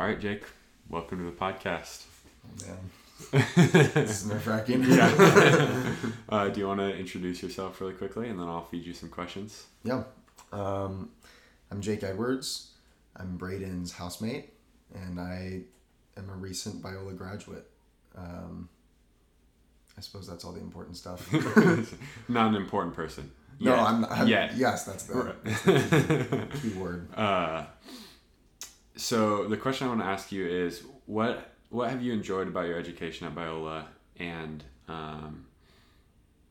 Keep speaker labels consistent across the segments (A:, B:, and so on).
A: All right, Jake. Welcome to the podcast.
B: Oh, man. this nerve wracking.
A: yeah. uh, do you want to introduce yourself really quickly, and then I'll feed you some questions?
B: Yeah. Um, I'm Jake Edwards. I'm Braden's housemate, and I am a recent Biola graduate. Um, I suppose that's all the important stuff.
A: Not an important person.
B: no,
A: Yet.
B: I'm, I'm. Yes, that's the
A: Right.
B: key word.
A: uh, so the question I want to ask you is what what have you enjoyed about your education at Biola, and um,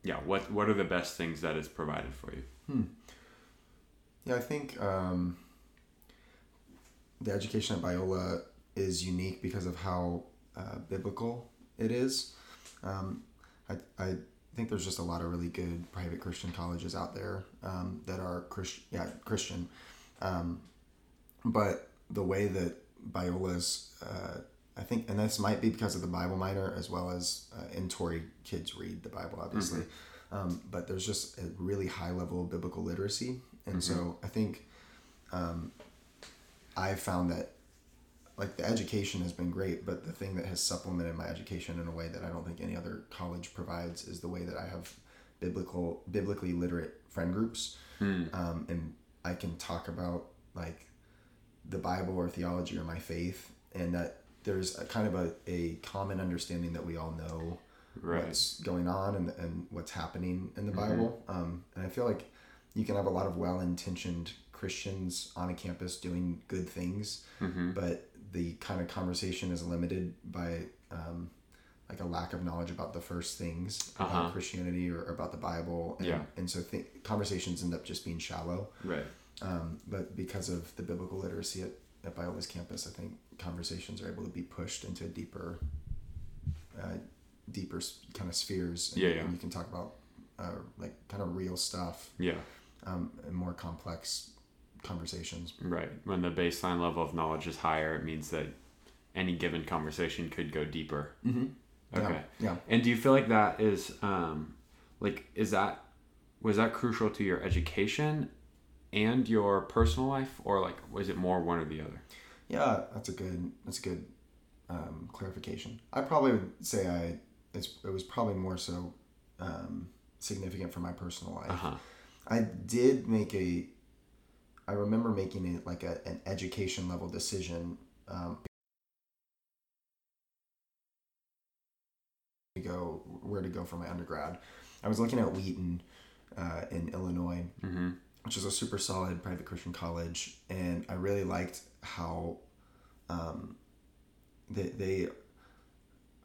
A: yeah, what what are the best things that it's provided for you?
B: Yeah, I think um, the education at Biola is unique because of how uh, biblical it is. Um, I, I think there's just a lot of really good private Christian colleges out there um, that are Christ, yeah, Christian. Um, but the way that Biola's, uh, I think, and this might be because of the Bible minor as well as uh, in Torrey kids read the Bible, obviously. Um, but there's just a really high level of biblical literacy. And so I think um, I found that like the education has been great, but the thing that has supplemented my education in a way that I don't think any other college provides is the way that I have biblical, biblically literate friend groups, um, and I can talk about like the Bible or theology or my faith, and that there's a kind of a, a common understanding that we all know
A: Right.
B: what's going on and, and what's happening in the Bible. Um, and I feel like you can have a lot of well intentioned Christians on a campus doing good things, but the kind of conversation is limited by um, like a lack of knowledge about the first things
A: Uh-huh.
B: about Christianity or, or about the Bible. And,
A: Yeah.
B: and so th- conversations end up just being shallow.
A: Right.
B: Um, but because of the biblical literacy at, at Biola's campus, I think conversations are able to be pushed into deeper, uh, deeper kind of spheres. And,
A: Yeah, yeah.
B: and you can talk about uh, like kind of real stuff
A: Yeah.
B: um, and more complex conversations.
A: Right. When the baseline level of knowledge is higher, it means that any given conversation could go deeper.
B: Mm-hmm.
A: Okay.
B: Yeah.
A: And do you feel like that is um like is that was that crucial to your education and your personal life or like was it more one or the other?
B: Yeah, that's a good that's a good um, clarification. I probably would say I it's, it was probably more so um, significant for my personal life.
A: Uh-huh.
B: I did make a. I remember making it like a, an education level decision. Um, to go where to go for my undergrad. I was looking at Wheaton uh, in Illinois,
A: Mhm.
B: Which is a super solid private Christian college, and I really liked how um, they they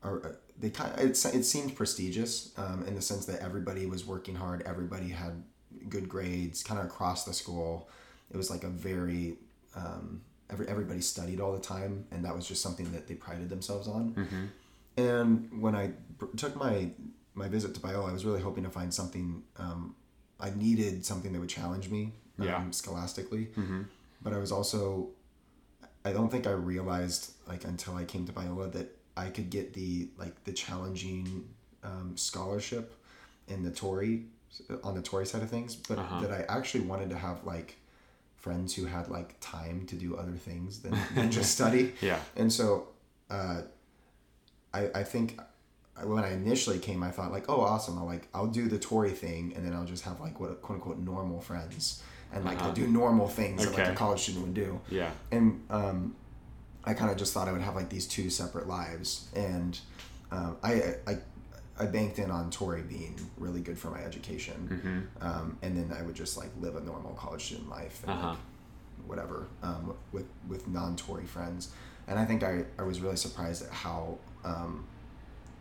B: are they kind of, it, it seemed prestigious um, in the sense that everybody was working hard, everybody had good grades, kind of across the school. It was like a very um, every everybody studied all the time, and that was just something that they prided themselves on.
A: Mm-hmm.
B: And when I took my my visit to Biola, I was really hoping to find something. Um, I needed something that would challenge me, um,
A: Yeah.
B: scholastically.
A: Mm-hmm.
B: But I was also, I don't think I realized like until I came to Biola that I could get the like the challenging um, scholarship in the Torrey on the Torrey side of things, but
A: Uh-huh.
B: that I actually wanted to have like friends who had like time to do other things than, than just study.
A: Yeah.
B: And so, uh, I I think when I initially came, I thought like, oh, awesome! I'll like I'll do the Torrey thing, and then I'll just have like what a quote unquote normal friends, and like
A: Uh-huh.
B: I'll do normal things that like a college student would do.
A: Yeah.
B: And um, I kind of just thought I would have like these two separate lives, and um, I I. I banked in on Torrey being really good for my education,
A: Mm-hmm.
B: um, and then I would just like live a normal college student life. And,
A: Uh-huh.
B: like, whatever um, with with non-Torrey friends, and I think I, I was really surprised at how um,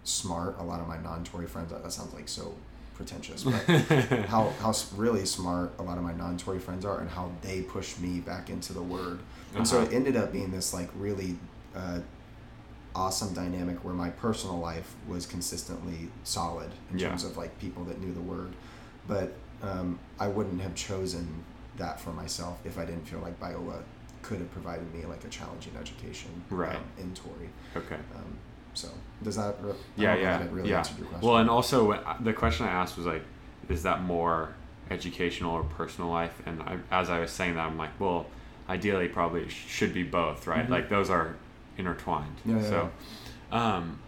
B: smart a lot of my non-Torrey friends. That sounds like so pretentious, but how how really smart a lot of my non-Torrey friends are, and how they push me back into the Word, and so
A: Uh-huh.
B: it ended up being this like really. Uh, awesome dynamic where my personal life was consistently solid in
A: Yeah.
B: terms of like people that knew the word but um, i wouldn't have chosen that for myself if i didn't feel like biola could have provided me like a challenging education
A: Right.
B: um, in Torrey.
A: Okay.
B: Um, so does that? Re-
A: Yeah, yeah,
B: that really
A: yeah.
B: answered your question.
A: Well, and also the question I asked was like, is that more educational or personal life? And I, as I was saying that, I'm like, well, ideally, probably it should be both, right?
B: Mhm.
A: Like those are intertwined.
B: Yeah, yeah,
A: so, um,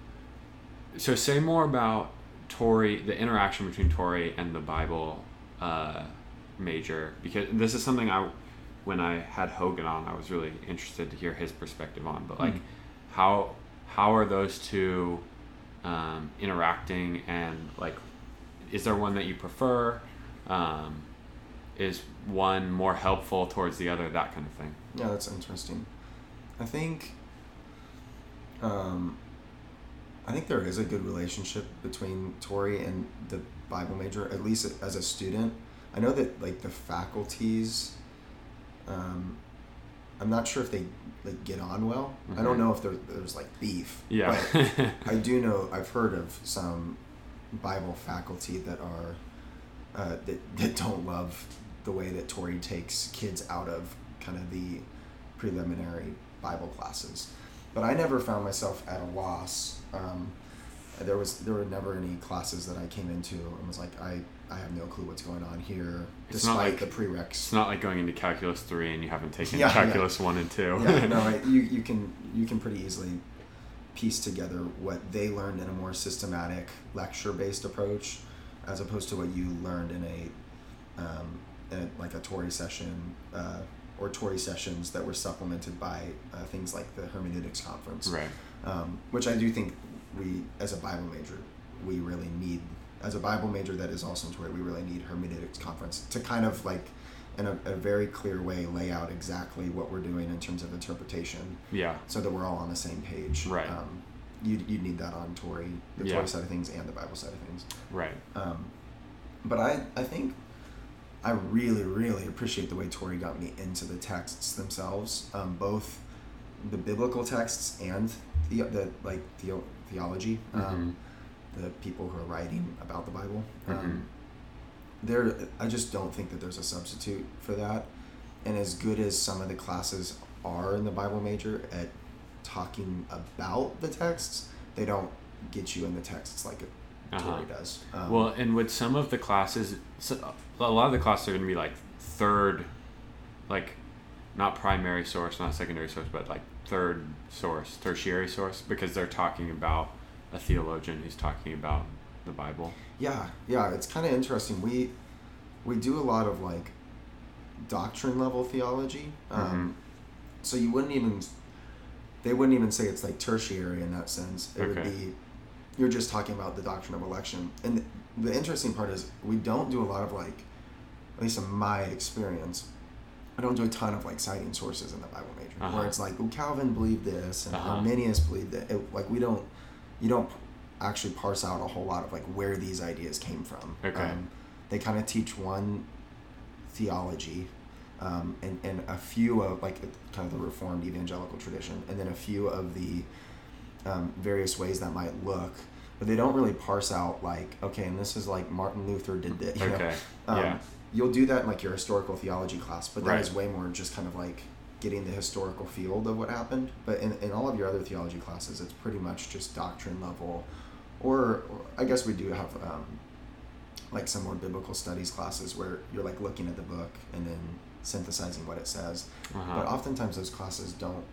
A: so say more about Torrey, the interaction between Torrey and the Bible uh, major, because this is something I, when I had Hogan on, I was really interested to hear his perspective on. But like,
B: Hmm.
A: how how are those two um, interacting, and like, is there one that you prefer? Um, is one more helpful towards the other? That kind of thing.
B: Yeah, that's interesting. I think um, I think there is a good relationship between Torrey and the Bible major, at least as a student. I know that like the faculties, um, I'm not sure if they like get on well. I don't
A: Mhm.
B: know if there, there's like beef.
A: Yeah.
B: But I do know I've heard of some Bible faculty that are uh, that that don't love the way that Torrey takes kids out of kind of the preliminary Bible classes. But I never found myself at a loss. Um, there was there were never any classes that I came into and was like I, I have no clue what's going on here,
A: It's not
B: despite
A: like-
B: the prereqs.
A: It's not like going into calculus three and you haven't taken
B: Yeah, yeah.
A: calculus one and two.
B: yeah, no, I, you you can you can pretty easily piece together what they learned in a more systematic lecture based approach, as opposed to what you learned in a, um, in a like a Torrey session uh, or Torrey sessions that were supplemented by uh, things like the hermeneutics conference,
A: right.
B: um, which I do think we as a Bible major we really need as a Bible major that is also in Torrey we really need hermeneutics conference to kind of like in a, a very clear way lay out exactly what we're doing in terms of interpretation
A: Yeah.
B: so that we're all on the same page.
A: Right.
B: Um, you'd, you'd need that on Torrey, the
A: Yeah.
B: Torrey side of things and the Bible side of things.
A: Right.
B: Um, but I, I think I really, really appreciate the way Torrey got me into the texts themselves, um, both the biblical texts and the, the like theo- theology, um, the people who are writing about the Bible.
A: Mhm.
B: Um, there, I just don't think that there's a substitute for that. And as good as some of the classes are in the Bible major at talking about the texts, they don't get you in the texts like a
A: Uh-huh.
B: Torrey does. Um,
A: Well, and with some of the classes, so a lot of the classes are going to be like third, like not primary source, not secondary source, but like third source, tertiary source, because they're talking about a theologian who's talking about the Bible.
B: Yeah, yeah, it's kind of interesting. We we do a lot of like doctrine level theology. Um, So you wouldn't even they wouldn't even say it's like tertiary in that sense. It would be you're just talking about the doctrine of election. And the interesting part is we don't do a lot of like at least in my experience, I don't do a ton of like citing sources in the Bible major
A: Uh-huh.
B: where it's like, well, Calvin believed this and
A: Uh-huh.
B: Arminius believed that. It, like we don't, you don't actually parse out a whole lot of like where these ideas came from.
A: Okay.
B: Um, they kind of teach one theology, um, and and a few of like kind of the Reformed evangelical tradition, and then a few of the um, various ways that might look. But they don't really parse out like okay, and this is like Martin Luther did this. you know?
A: Okay.
B: Um,
A: yeah.
B: You'll do that in like your historical theology class, but that
A: Right.
B: is way more just kind of like getting the historical field of what happened. But in, in all of your other theology classes, it's pretty much just doctrine level, or, or I guess we do have um, like some more biblical studies classes where you're like looking at the book and then synthesizing what it says.
A: Uh-huh.
B: But oftentimes those classes don't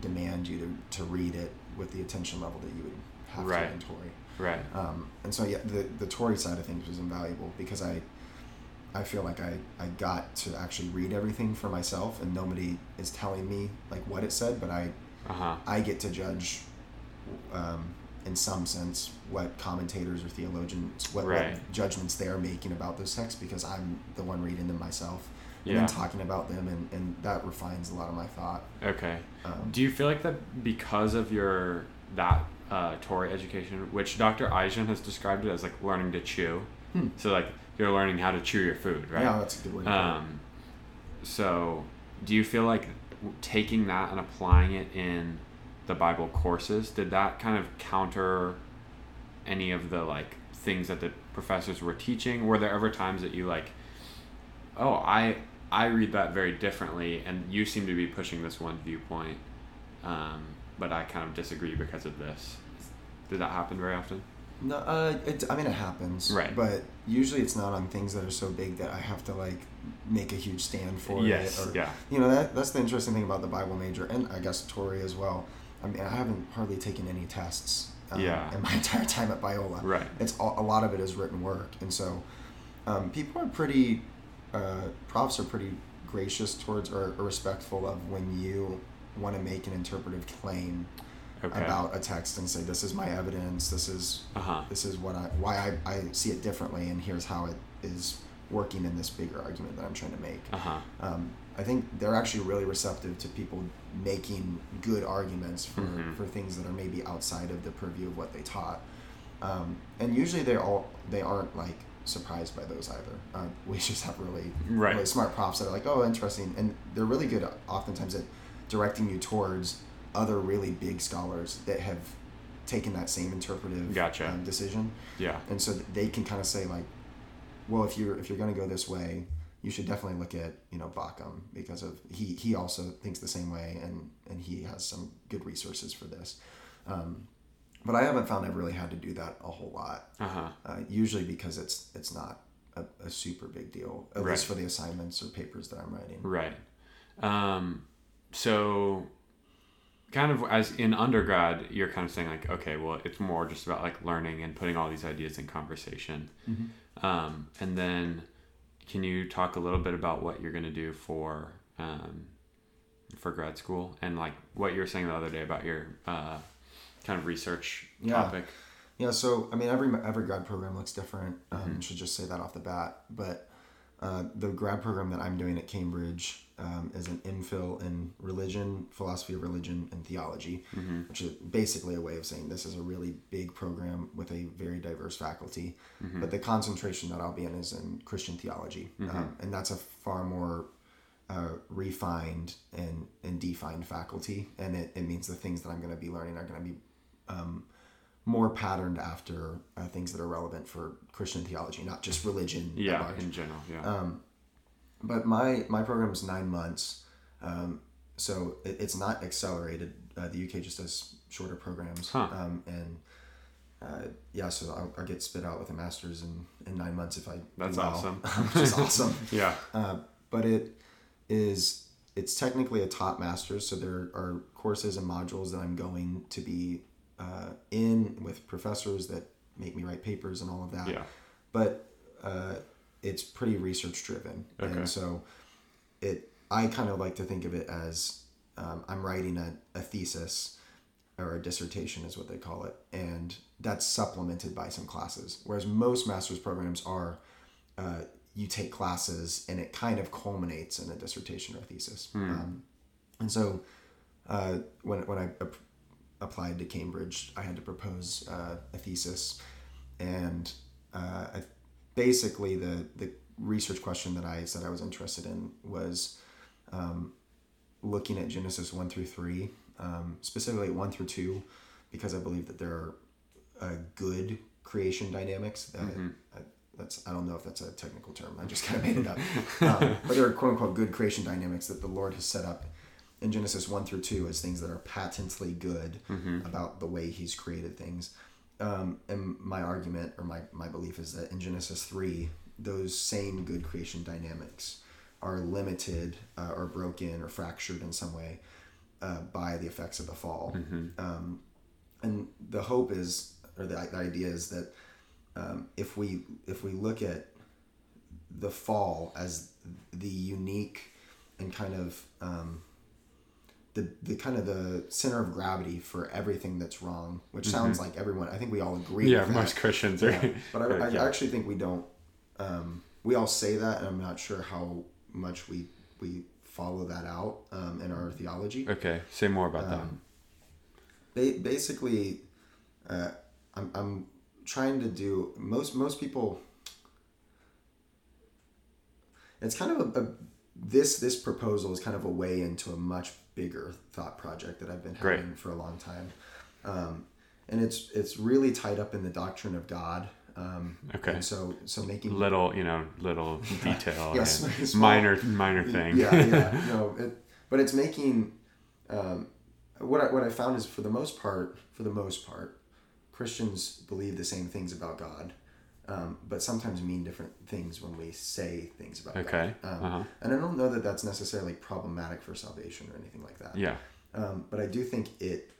B: demand you to, to read it with the attention level that you would have
A: Right.
B: to in Torrey.
A: right.
B: Um, and so yeah, the the Torrey side of things was invaluable because I I feel like I, I got to actually read everything for myself and nobody is telling me like what it said, but I
A: Uh huh.
B: I get to judge um, in some sense what commentators or theologians what,
A: Right.
B: what judgments they are making about those texts because I'm the one reading them myself and
A: Yeah.
B: then talking about them and, and that refines a lot of my thought.
A: Okay.
B: Um,
A: Do you feel like that because of your that uh, Torrey education, which Dr. Eisen has described it as like learning to chew,
B: Hmm.
A: so like you're learning how to chew your food, right?
B: Yeah, that's a good way. to put it.
A: Um, so, do you feel like taking that and applying it in the Bible courses did that kind of counter any of the like things that the professors were teaching? Were there ever times that you like, oh, I I read that very differently, and you seem to be pushing this one viewpoint, um, but I kind of disagree because of this. Did that happen very often?
B: No, uh, it, I mean it happens,
A: Right.
B: But usually it's not on things that are so big that I have to like make a huge stand for
A: Yes,
B: it. Or,
A: yeah.
B: You know that that's the interesting thing about the Bible major and I guess Torrey as well, I mean, I haven't hardly taken any tests. Um,
A: Yeah.
B: In my entire time at Biola.
A: Right.
B: It's all, a lot of it is written work, and so um, people are pretty. Uh, profs are pretty gracious towards or, or respectful of when you want to make an interpretive claim
A: Okay.
B: about a text and say this is my evidence. This is
A: Uh huh.
B: this is what I why I, I see it differently, and here's how it is working in this bigger argument that I'm trying to make.
A: Uh huh.
B: Um, I think they're actually really receptive to people making good arguments for,
A: Mhm.
B: for things that are maybe outside of the purview of what they taught. Um, and usually they're all they aren't like surprised by those either. Uh, we just have really
A: Right.
B: really smart profs that are like, oh, interesting, and they're really good oftentimes at directing you towards other really big scholars that have taken that same interpretive
A: Gotcha.
B: um, decision
A: Yeah.
B: and so they can kind of say like well if you're if you're going to go this way you should definitely look at you know Bauckham because of he he also thinks the same way and and he has some good resources for this um, but I haven't found I've really had to do that a whole lot
A: Uh huh.
B: uh, usually because it's it's not a, a super big deal at
A: Right.
B: least for the assignments or papers that I'm writing
A: Right. Um, so, kind of as in undergrad, you're kind of saying like, okay, well, it's more just about like learning and putting all these ideas in conversation. Um, and then, can you talk a little bit about what you're going to do for um, for grad school and like what you were saying the other day about your uh, kind of research
B: Yeah.
A: topic?
B: Yeah, so I mean, every every grad program looks different. Um, Should just say that off the bat. But uh, the grad program that I'm doing at Cambridge um, is an MPhil in religion, philosophy of religion, and theology, which is basically a way of saying this is a really big program with a very diverse faculty. But the concentration that I'll be in is in Christian theology, um, and that's a far more uh, refined and, and defined faculty, and it, it means the things that I'm going to be learning are going to be um, more patterned after uh, things that are relevant for Christian theology, not just religion.
A: Yeah, in general. Yeah.
B: Um, but my my program is nine months, um, so it, it's not accelerated. Uh, the UK just does shorter programs,
A: Huh.
B: um, and uh, yeah, so I'll, I'll get spit out with a master's in, in nine months if I.
A: That's
B: well,
A: awesome.
B: which is awesome.
A: yeah.
B: Uh, but it is it's technically a taught master's, so there are courses and modules that I'm going to be uh, in with professors that make me write papers and all of that.
A: Yeah.
B: But uh, it's pretty research driven,
A: Okay.
B: and so it I kind of like to think of it as um, I'm writing a, a thesis or a dissertation is what they call it, and that's supplemented by some classes. Whereas most master's programs are uh, you take classes and it kind of culminates in a dissertation or a thesis. Um, and so uh, when, when I applied to Cambridge, I had to propose uh, a thesis. And uh, I, basically, the, the research question that I said I was interested in was um, looking at Genesis 1 through 3, um, specifically 1 through 2, because I believe that there are uh, good creation dynamics that I, that's I don't know if that's a technical term. I just kind of made it up. Um, but there are quote unquote good creation dynamics that the Lord has set up in Genesis one through two as things that are patently good about the way He's created things. Um, and my argument or my my belief is that in Genesis three, those same good creation dynamics are limited uh, or broken or fractured in some way uh, by the effects of the fall. Um, and the hope is, or the, the idea is that um, if we if we look at the fall as the unique and kind of um, the the kind of the center of gravity for everything that's wrong, which sounds like everyone. I think we all agree.
A: Yeah.
B: with that.
A: Most Christians are.
B: Yeah. But I, I
A: yeah.
B: actually think we don't. Um, we all say that, and I'm not sure how much we we follow that out um, in our theology.
A: Okay. Say more about
B: Um, ba- basically, uh, I'm, I'm trying to do most most people. It's kind of a, a this this proposal is kind of a way into a much bigger thought project that I've been
A: Great.
B: having for a long time, um, and it's it's really tied up in the doctrine of God. Um,
A: Okay.
B: And so so making
A: Little, you know, little detail.
B: Yes,
A: minor, minor thing.
B: yeah, yeah, no, it, but it's making um, what I what I found is for the most part, for the most part, Christians believe the same things about God, um, but sometimes mean different things when we say things about
A: Okay.
B: God. Um,
A: Uh-huh.
B: And I don't know that that's necessarily problematic for salvation or anything like that.
A: Yeah.
B: Um, but I do think it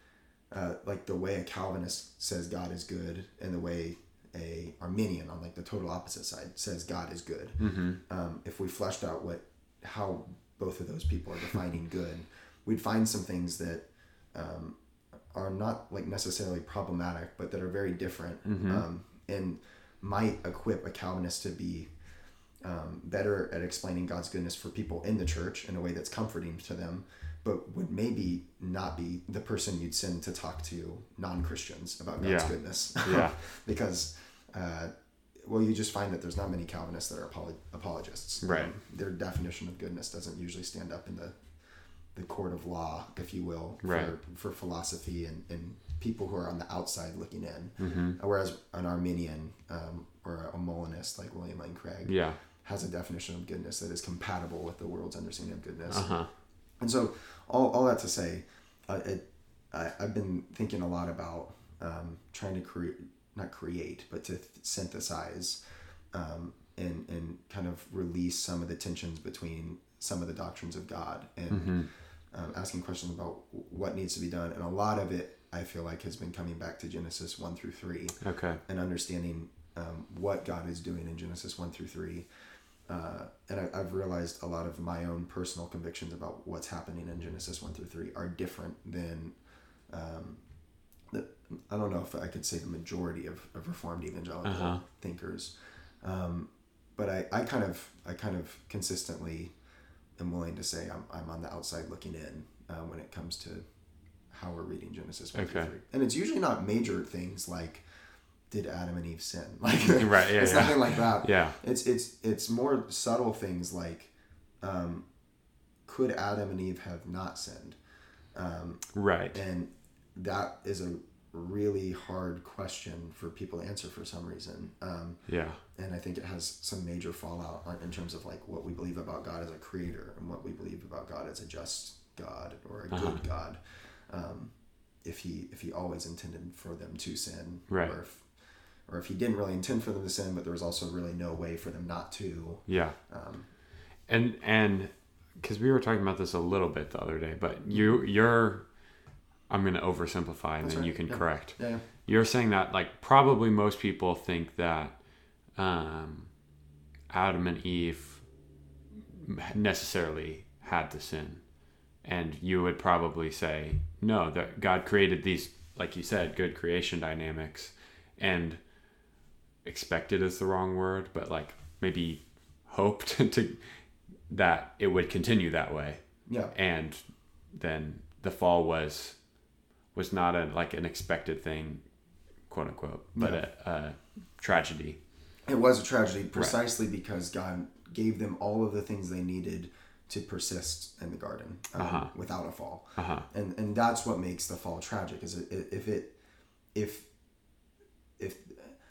B: uh, like the way a Calvinist says God is good, and the way a Arminian on like the total opposite side says God is good.
A: Mm-hmm.
B: Um, if we fleshed out what how both of those people are defining good, we'd find some things that um, are not like necessarily problematic, but that are very different, um, and might equip a Calvinist to be um, better at explaining God's goodness for people in the church in a way that's comforting to them, but would maybe not be the person you'd send to talk to non Christians about God's
A: Yeah.
B: goodness.
A: Yeah.
B: because, uh, well, you just find that there's not many Calvinists that are apolo- apologists.
A: Right.
B: Um, their definition of goodness doesn't usually stand up in the the court of law, if you will, for,
A: Right.
B: for philosophy and, and people who are on the outside looking in.
A: Mm-hmm.
B: Whereas an Arminian um, or a Molinist like William Lane Craig
A: Yeah.
B: has a definition of goodness that is compatible with the world's understanding of goodness.
A: Uh huh.
B: And so, all, all that to say, uh, it, I, I've been thinking a lot about um, trying to create, not create, but to th- synthesize um, and, and kind of release some of the tensions between some of the doctrines of God and
A: Mm-hmm.
B: um, asking questions about what needs to be done. And a lot of it, I feel like, has been coming back to Genesis 1 through 3
A: Okay.
B: and understanding um, what God is doing in Genesis 1 through 3. Uh, and I, I've realized a lot of my own personal convictions about what's happening in Genesis 1 through 3 are different than, um, the, I don't know if I could say the majority of, of Reformed evangelical
A: Uh-huh.
B: thinkers. Um, but I, I kind of I kind of consistently am willing to say I'm, I'm on the outside looking in uh, when it comes to how we're reading Genesis 1 through
A: Okay.
B: 3. And it's usually not major things like did Adam and Eve sin? Like
A: Right, yeah,
B: it's
A: yeah.
B: nothing like that.
A: Yeah.
B: It's it's it's more subtle things like um, could Adam and Eve have not sinned? Um,
A: Right.
B: and that is a really hard question for people to answer for some reason. Um,
A: Yeah.
B: and I think it has some major fallout in terms of like what we believe about God as a creator and what we believe about God as a just God or a
A: Uh-huh.
B: good God. Um, if he if he always intended for them to sin,
A: Right.
B: Or if or if he didn't really intend for them to sin, but there was also really no way for them not to.
A: Yeah.
B: Um,
A: And and because we were talking about this a little bit the other day, but you you're I'm gonna oversimplify and then
B: right,
A: you can
B: yeah.
A: correct.
B: yeah,
A: You're saying that like probably most people think that um, Adam and Eve necessarily had to sin, and you would probably say no. That God created these, like you said, good creation dynamics, and expected is the wrong word, but like maybe hoped to that it would continue that way.
B: Yeah,
A: and then the fall was was not a like an expected thing quote unquote but a, a tragedy.
B: It was a tragedy precisely because God gave them all of the things they needed to persist in the garden um,
A: Uh-huh.
B: without a fall.
A: uh-huh
B: and and that's what makes the fall tragic is it, if it if if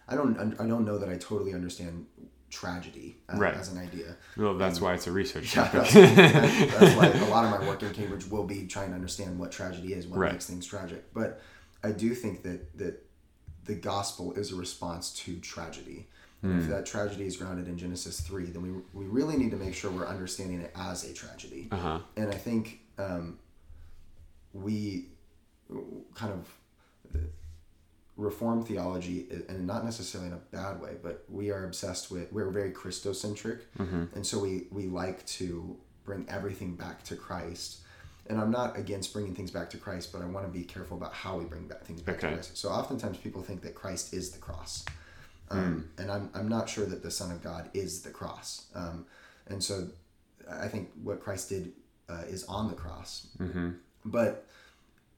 B: i don't i don't know that i totally understand tragedy uh,
A: Right.
B: as an idea
A: well that's why it's a research
B: yeah,
A: topic
B: that's, that's why a lot of my work in cambridge will be trying to understand what tragedy is what
A: Right.
B: makes things tragic but i do think that that the gospel is a response to tragedy and
A: Hmm.
B: if that tragedy is grounded in genesis 3 then we, we really need to make sure we're understanding it as a tragedy
A: uh-huh
B: and I think um, we kind of reform theology, and not necessarily in a bad way, but we are obsessed with we're very Christocentric, and so we we like to bring everything back to Christ. And I'm not against bringing things back to Christ, but I want to be careful about how we bring back things back
A: Okay.
B: to Christ. So oftentimes people think that Christ is the cross. Um, And I'm, I'm not sure that the Son of God is the cross. Um, and so I think what Christ did uh, is on the cross.
A: mm-hmm
B: But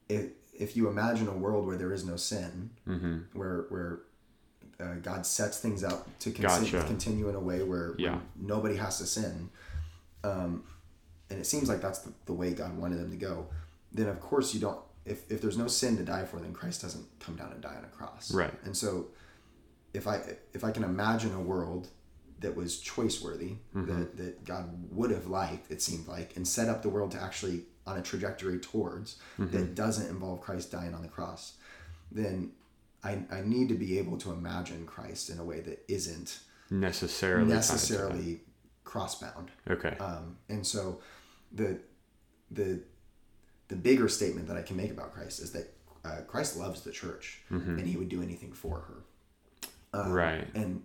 B: if, if you imagine a world where there is no sin,
A: mm-hmm
B: where where uh, God sets things up to con-
A: Gotcha.
B: continue in a way where, where
A: Yeah.
B: nobody has to sin, um, and it seems like that's the, the way God wanted them to go, then of course you don't. If, if there's no sin to die for, then Christ doesn't come down and die on a cross.
A: Right.
B: And so, if I if I can imagine a world that was choice worthy,
A: Mm-hmm.
B: that, that God would have liked, it seemed like, and set up the world to actually on a trajectory towards
A: Mm-hmm.
B: that doesn't involve Christ dying on the cross, then I, I need to be able to imagine Christ in a way that isn't
A: necessarily
B: necessarily cross-bound.
A: okay
B: Um, and so the the the bigger statement that I can make about Christ is that uh, Christ loves the church, and he would do anything for her. Um,
A: Right.
B: And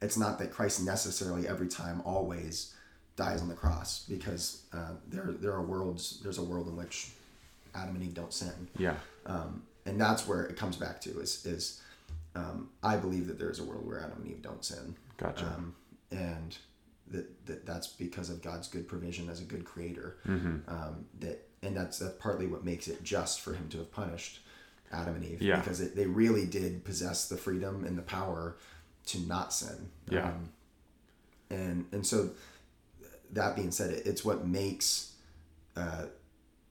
B: it's not that Christ necessarily every time always dies on the cross because uh, there there are worlds. There's a world in which Adam and Eve don't sin
A: Yeah.
B: um, and that's where it comes back to is is um, I believe that there is a world where Adam and Eve don't sin,
A: Gotcha.
B: um, and that, that that's because of God's good provision as a good creator.
A: Mm-hmm.
B: Um, that and that's that's partly what makes it just for him to have punished Adam and Eve
A: Yeah.
B: because it, they really did possess the freedom and the power to not sin.
A: Yeah.
B: Um, and and so that being said, it, it's what makes uh,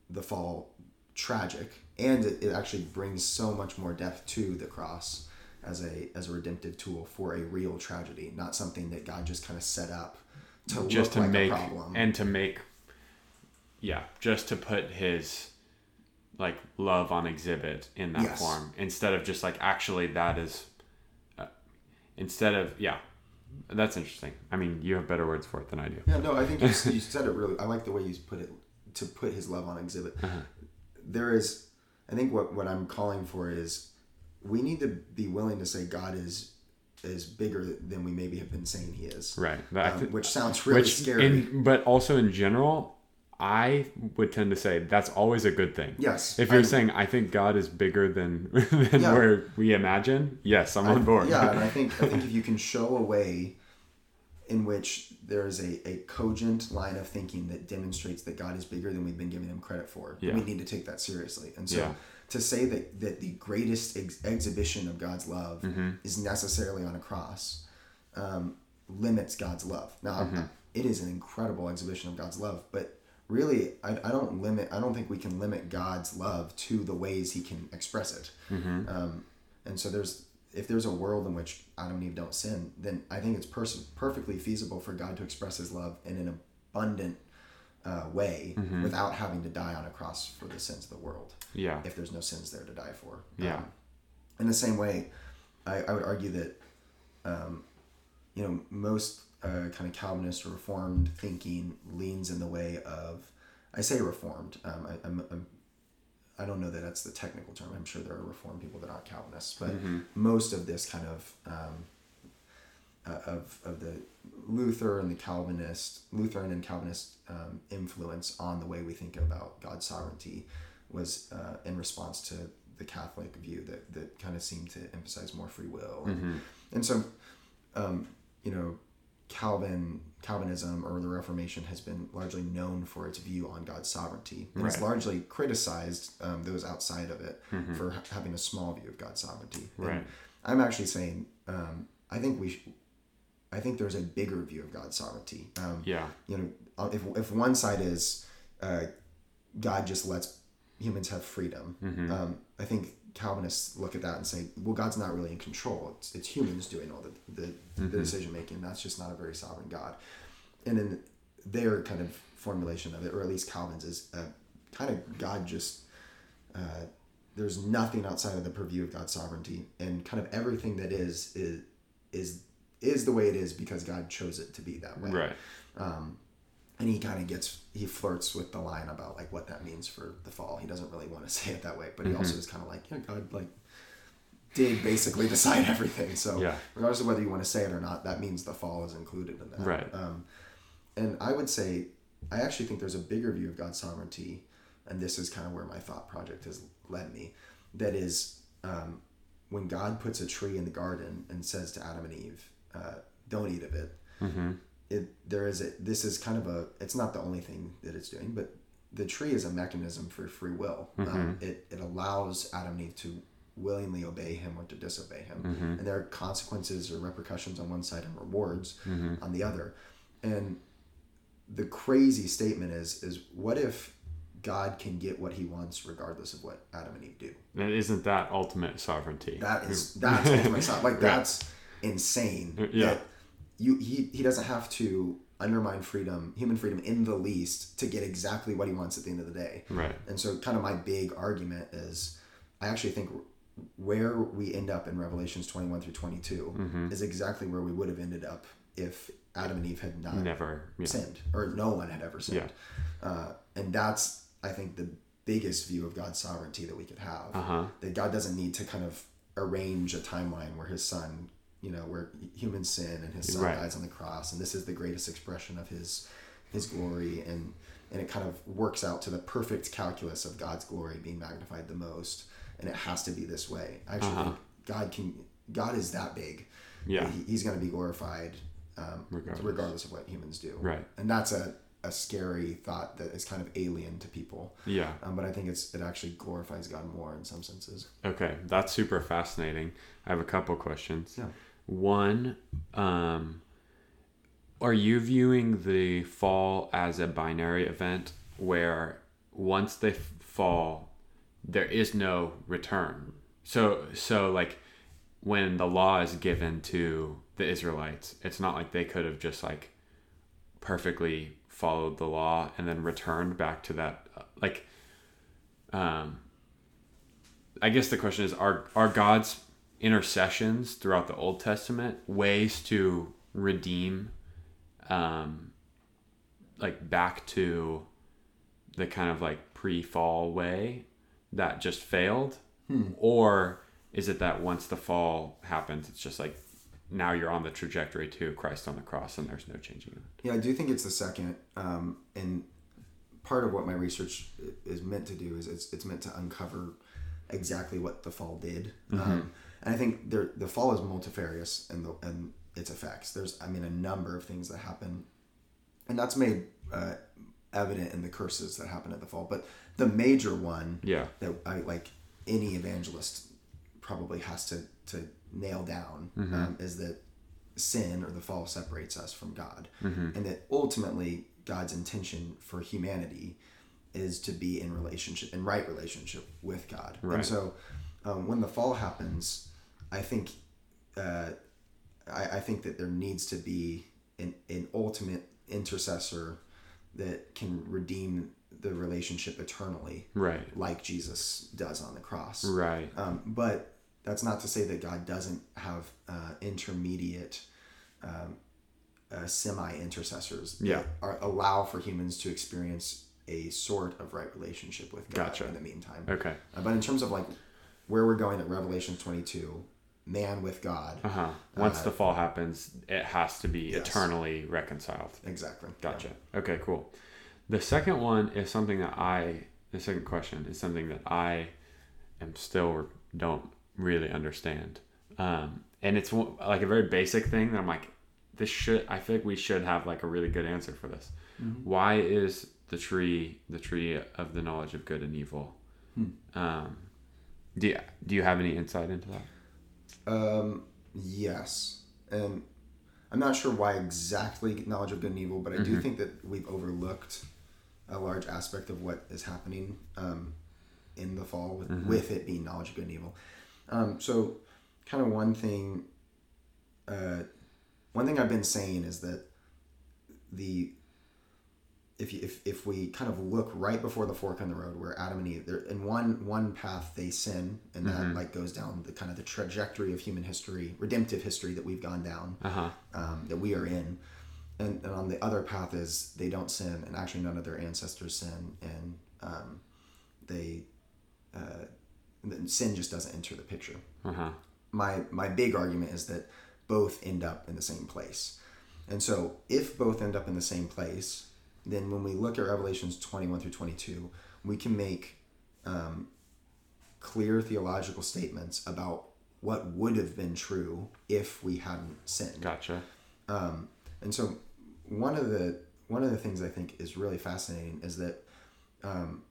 B: the fall tragic, and it, it actually brings so much more depth to the cross as a as a redemptive tool for a real tragedy, not something that God just kind of set up to
A: just
B: look
A: to
B: like
A: make
B: a problem.
A: and to make yeah just to put his like love on exhibit in that
B: Yes.
A: form instead of just like actually that is uh, instead of yeah that's interesting i mean you have better words for it than i do
B: Yeah, no, I think you, you said it really. I like the way you put it. To put his love on exhibit,
A: Uh-huh.
B: There is. I think what what I'm calling for is, we need to be willing to say God is is bigger than we maybe have been saying He is,
A: right
B: um, which sounds really
A: which
B: scary.
A: in, but also in general i would tend to say that's always a good thing
B: yes,
A: if you're
B: I'm-
A: saying i think god is bigger than than
B: Yeah.
A: where we imagine yes i'm
B: I-
A: on board
B: Yeah, and I think I think if you can show a way in which there is a, a cogent line of thinking that demonstrates that God is bigger than we've been giving him credit for,
A: Yeah.
B: we need to take that seriously. And so
A: Yeah.
B: to say that, that the greatest ex- exhibition of God's love
A: Mm-hmm.
B: is necessarily on a cross um, limits God's love. Now,
A: Mm-hmm.
B: it is an incredible exhibition of God's love, but really, I, I don't limit. I don't think we can limit God's love to the ways He can express it.
A: Mm-hmm.
B: Um, and so there's if there's a world in which Adam and Eve don't sin, then I think it's pers- perfectly feasible for God to express His love in an abundant uh, way
A: Mm-hmm.
B: without having to die on a cross for the sins of the world.
A: yeah
B: If there's no sins there to die for.
A: Yeah.
B: Um, in the same way, I, I would argue that, um, you know, most uh, kind of Calvinist or Reformed thinking leans in the way of, I say Reformed. Um, I, I'm, I'm, I don't know that that's the technical term. I'm sure there are Reformed people that aren't Calvinists, but most of this kind of um, uh, of of the Luther and the Calvinist, Lutheran and Calvinist um, influence on the way we think about God's sovereignty was uh, in response to the Catholic view that, that kind of seemed to emphasize more free will. And, and so, um, you know, Calvin, Calvinism or the Reformation has been largely known for its view on God's sovereignty. And it's largely criticized um, those outside of it for ha- having a small view of God's sovereignty. And I'm actually saying, um, I think we, sh- I think there's a bigger view of God's sovereignty. Um,
A: yeah
B: you know, uh, if, if one side is uh, God just lets humans have freedom,
A: Mm-hmm.
B: um, I think Calvinists look at that and say, well, God's not really in control. It's, it's humans doing all the, the,
A: Mm-hmm.
B: the decision making. That's just not a very sovereign God. And in their kind of formulation of it, or at least Calvin's, is uh, kind of God just. Uh, there's nothing outside of the purview of God's sovereignty, and kind of everything that is is is is the way it is because God chose it to be that way
A: right
B: um, and he kind of gets he flirts with the line about like what that means for the fall he doesn't really want to say it that way but he
A: Mm-hmm.
B: also is kind of like yeah god like did basically decide everything so
A: Yeah.
B: regardless of whether you want to say it or not that means the fall is included in that
A: Right.
B: um, and i would say i actually think there's a bigger view of god's sovereignty and this is kind of where my thought project has led me that is um, when god puts a tree in the garden and says to adam and eve uh, don't eat of it
A: mm-hmm.
B: It there is a this is kind of a it's not the only thing that it's doing but the tree is a mechanism for free will. Um, mm-hmm. it, it allows adam and eve to willingly obey him or to disobey him. Mm-hmm. And there are consequences or repercussions on one side and rewards mm-hmm. on the other. And the crazy statement is is what if god can get what he wants regardless of what adam and eve do?
A: And isn't that ultimate sovereignty?
B: That is that's ultimate stuff. Like that's insane.
A: Yeah.
B: That you he he doesn't have to undermine freedom, human freedom in the least to get exactly what he wants at the end of the day.
A: right
B: And so kind of my big argument is I actually think where we end up in Revelations 21 through 22
A: Mm-hmm.
B: is exactly where we would have ended up if Adam and Eve had not
A: never yeah.
B: sinned or no one had ever sinned. Uh, and that's I think the biggest view of God's sovereignty that we could have.
A: Uh huh.
B: That God doesn't need to kind of arrange a timeline where His Son, you know, where human sin and His Son
A: Right.
B: dies on the cross, and this is the greatest expression of His His glory, and and it kind of works out to the perfect calculus of God's glory being magnified the most, and it has to be this way. I actually
A: Uh-huh.
B: God can. God is that big.
A: Yeah.
B: he, he's going to be glorified um,
A: Regardless.
B: regardless. of what humans do.
A: Right.
B: And that's a, a scary thought that is kind of alien to people.
A: Yeah.
B: Um, but I think it's it actually glorifies God more in some senses.
A: Okay, that's super fascinating. I have a couple questions.
B: Yeah.
A: One, um, are you viewing the fall as a binary event where once they f- fall, there is no return? So, so like when the law is given to the Israelites, it's not like they could have just like perfectly followed the law and then returned back to that like um I guess the question is are are God's intercessions throughout the Old Testament ways to redeem um like back to the kind of like pre-fall way that just failed or is it that once the fall happens it's just like now you're on the trajectory to Christ on the cross and there's no changing it
B: Yeah, I do think it's the second. Um, and part of what my research is meant to do is it's, it's meant to uncover exactly what the fall did. Um, and I think there, the fall is multifarious in the and its effects. There's, I mean, a number of things that happen, and that's made uh, evident in the curses that happen at the fall. But the major one
A: yeah
B: that I like any evangelist probably has to to nail down um, is that sin or the fall separates us from God, and that ultimately God's intention for humanity is to be in relationship in right relationship with God.
A: Right.
B: And so um, when the fall happens, I think uh, I, I think that there needs to be an, an ultimate intercessor that can redeem the relationship eternally
A: right
B: like Jesus does on the cross.
A: right
B: Um, but that's not to say that God doesn't have uh, intermediate, um, uh, semi intercessors that
A: Yeah.
B: are, allow for humans to experience a sort of right relationship with God
A: Gotcha.
B: in the meantime.
A: okay
B: Uh, but in terms of like where we're going at Revelation 22, man with God.
A: uh-huh once the fall happens it has to be
B: Yes.
A: eternally reconciled
B: Exactly.
A: Gotcha. Okay, cool. The second one is something that I, the second question is something that I am still don't really understand. Um, and it's like a very basic thing that I'm like, this should, I feel like we should have like a really good answer for this. Why is the tree, the tree of the knowledge of good and evil? Um, do you, do you have any insight into that?
B: Um, yes. And I'm not sure why exactly knowledge of good and evil, but I do think that we've overlooked a large aspect of what is happening um, in the fall with, with it being knowledge of good and evil. Um, so, kind of one thing, uh, one thing I've been saying is that the if, you, if if we kind of look right before the fork in the road where Adam and Eve they're in one one path they sin and that like goes down the kind of the trajectory of human history redemptive history that we've gone down
A: Uh huh.
B: um, that we are in and, and on the other path is they don't sin and actually none of their ancestors sin and um, they uh, sin just doesn't enter the picture
A: Uh huh.
B: my my big argument is that both end up in the same place. And so if both end up in the same place, then when we look at Revelations 21 through 22, we can make um, clear theological statements about what would have been true if we hadn't sinned.
A: Gotcha.
B: Um, and so one of the one of the things I think is really fascinating is that um,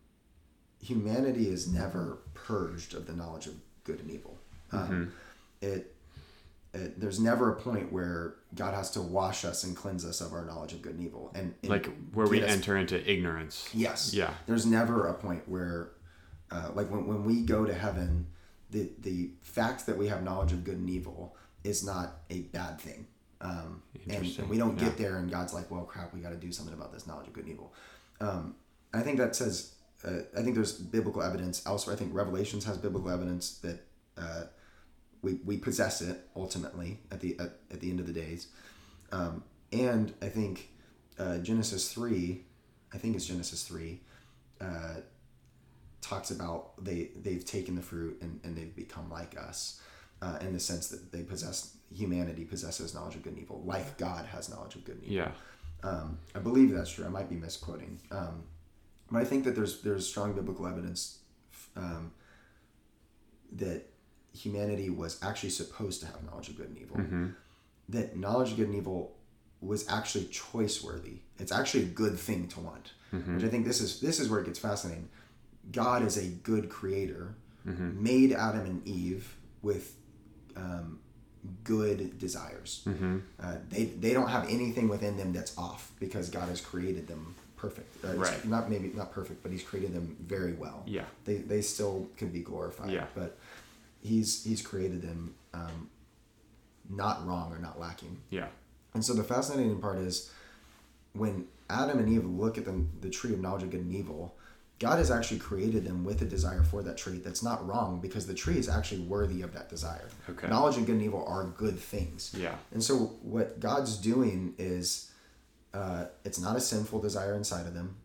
B: humanity is never purged of the knowledge of good and evil. Um, it, it there's never a point where God has to wash us and cleanse us of our knowledge of good and evil, and, and
A: Like where we
B: us-
A: enter into ignorance.
B: Yes.
A: Yeah.
B: There's never a point where, uh, like when, when we go to heaven, the the fact that we have knowledge of good and evil is not a bad thing. Um, and, and we don't
A: Yeah.
B: get there and God's like, well, crap, we got to do something about this knowledge of good and evil. Um, I think that says, uh, I think there's biblical evidence elsewhere. I think Revelations has biblical evidence that uh, we, we possess it ultimately at the at, at the end of the days. Um, and I think uh, Genesis three, I think it's Genesis three, uh, talks about they they've taken the fruit and, and they've become like us uh, in the sense that they possess humanity possesses knowledge of good and evil like god has knowledge of good and evil
A: Yeah.
B: um, i believe that's true i might be misquoting um, but i think that there's there's strong biblical evidence um, that humanity was actually supposed to have knowledge of good and evil
A: Mm-hmm.
B: that knowledge of good and evil was actually choice worthy. It's actually a good thing to want.
A: Mm-hmm.
B: Which I think this is this is where it gets fascinating. God is a good creator,
A: Mm-hmm.
B: made Adam and Eve with um, good desires.
A: Mm-hmm.
B: Uh, they they don't have anything within them that's off because God has created them perfect. Uh,
A: Right.
B: Not maybe not perfect, but He's created them very well.
A: Yeah.
B: They they still can be glorified.
A: Yeah.
B: But He's He's created them um, not wrong or not lacking.
A: Yeah.
B: And so the fascinating part is when Adam and Eve look at the, the tree of knowledge of good and evil, God has actually created them with a desire for that tree that's not wrong because the tree is actually worthy of that desire.
A: Okay.
B: Knowledge of good and evil are good things.
A: Yeah.
B: And so what God's doing is uh, it's not a sinful desire inside of them,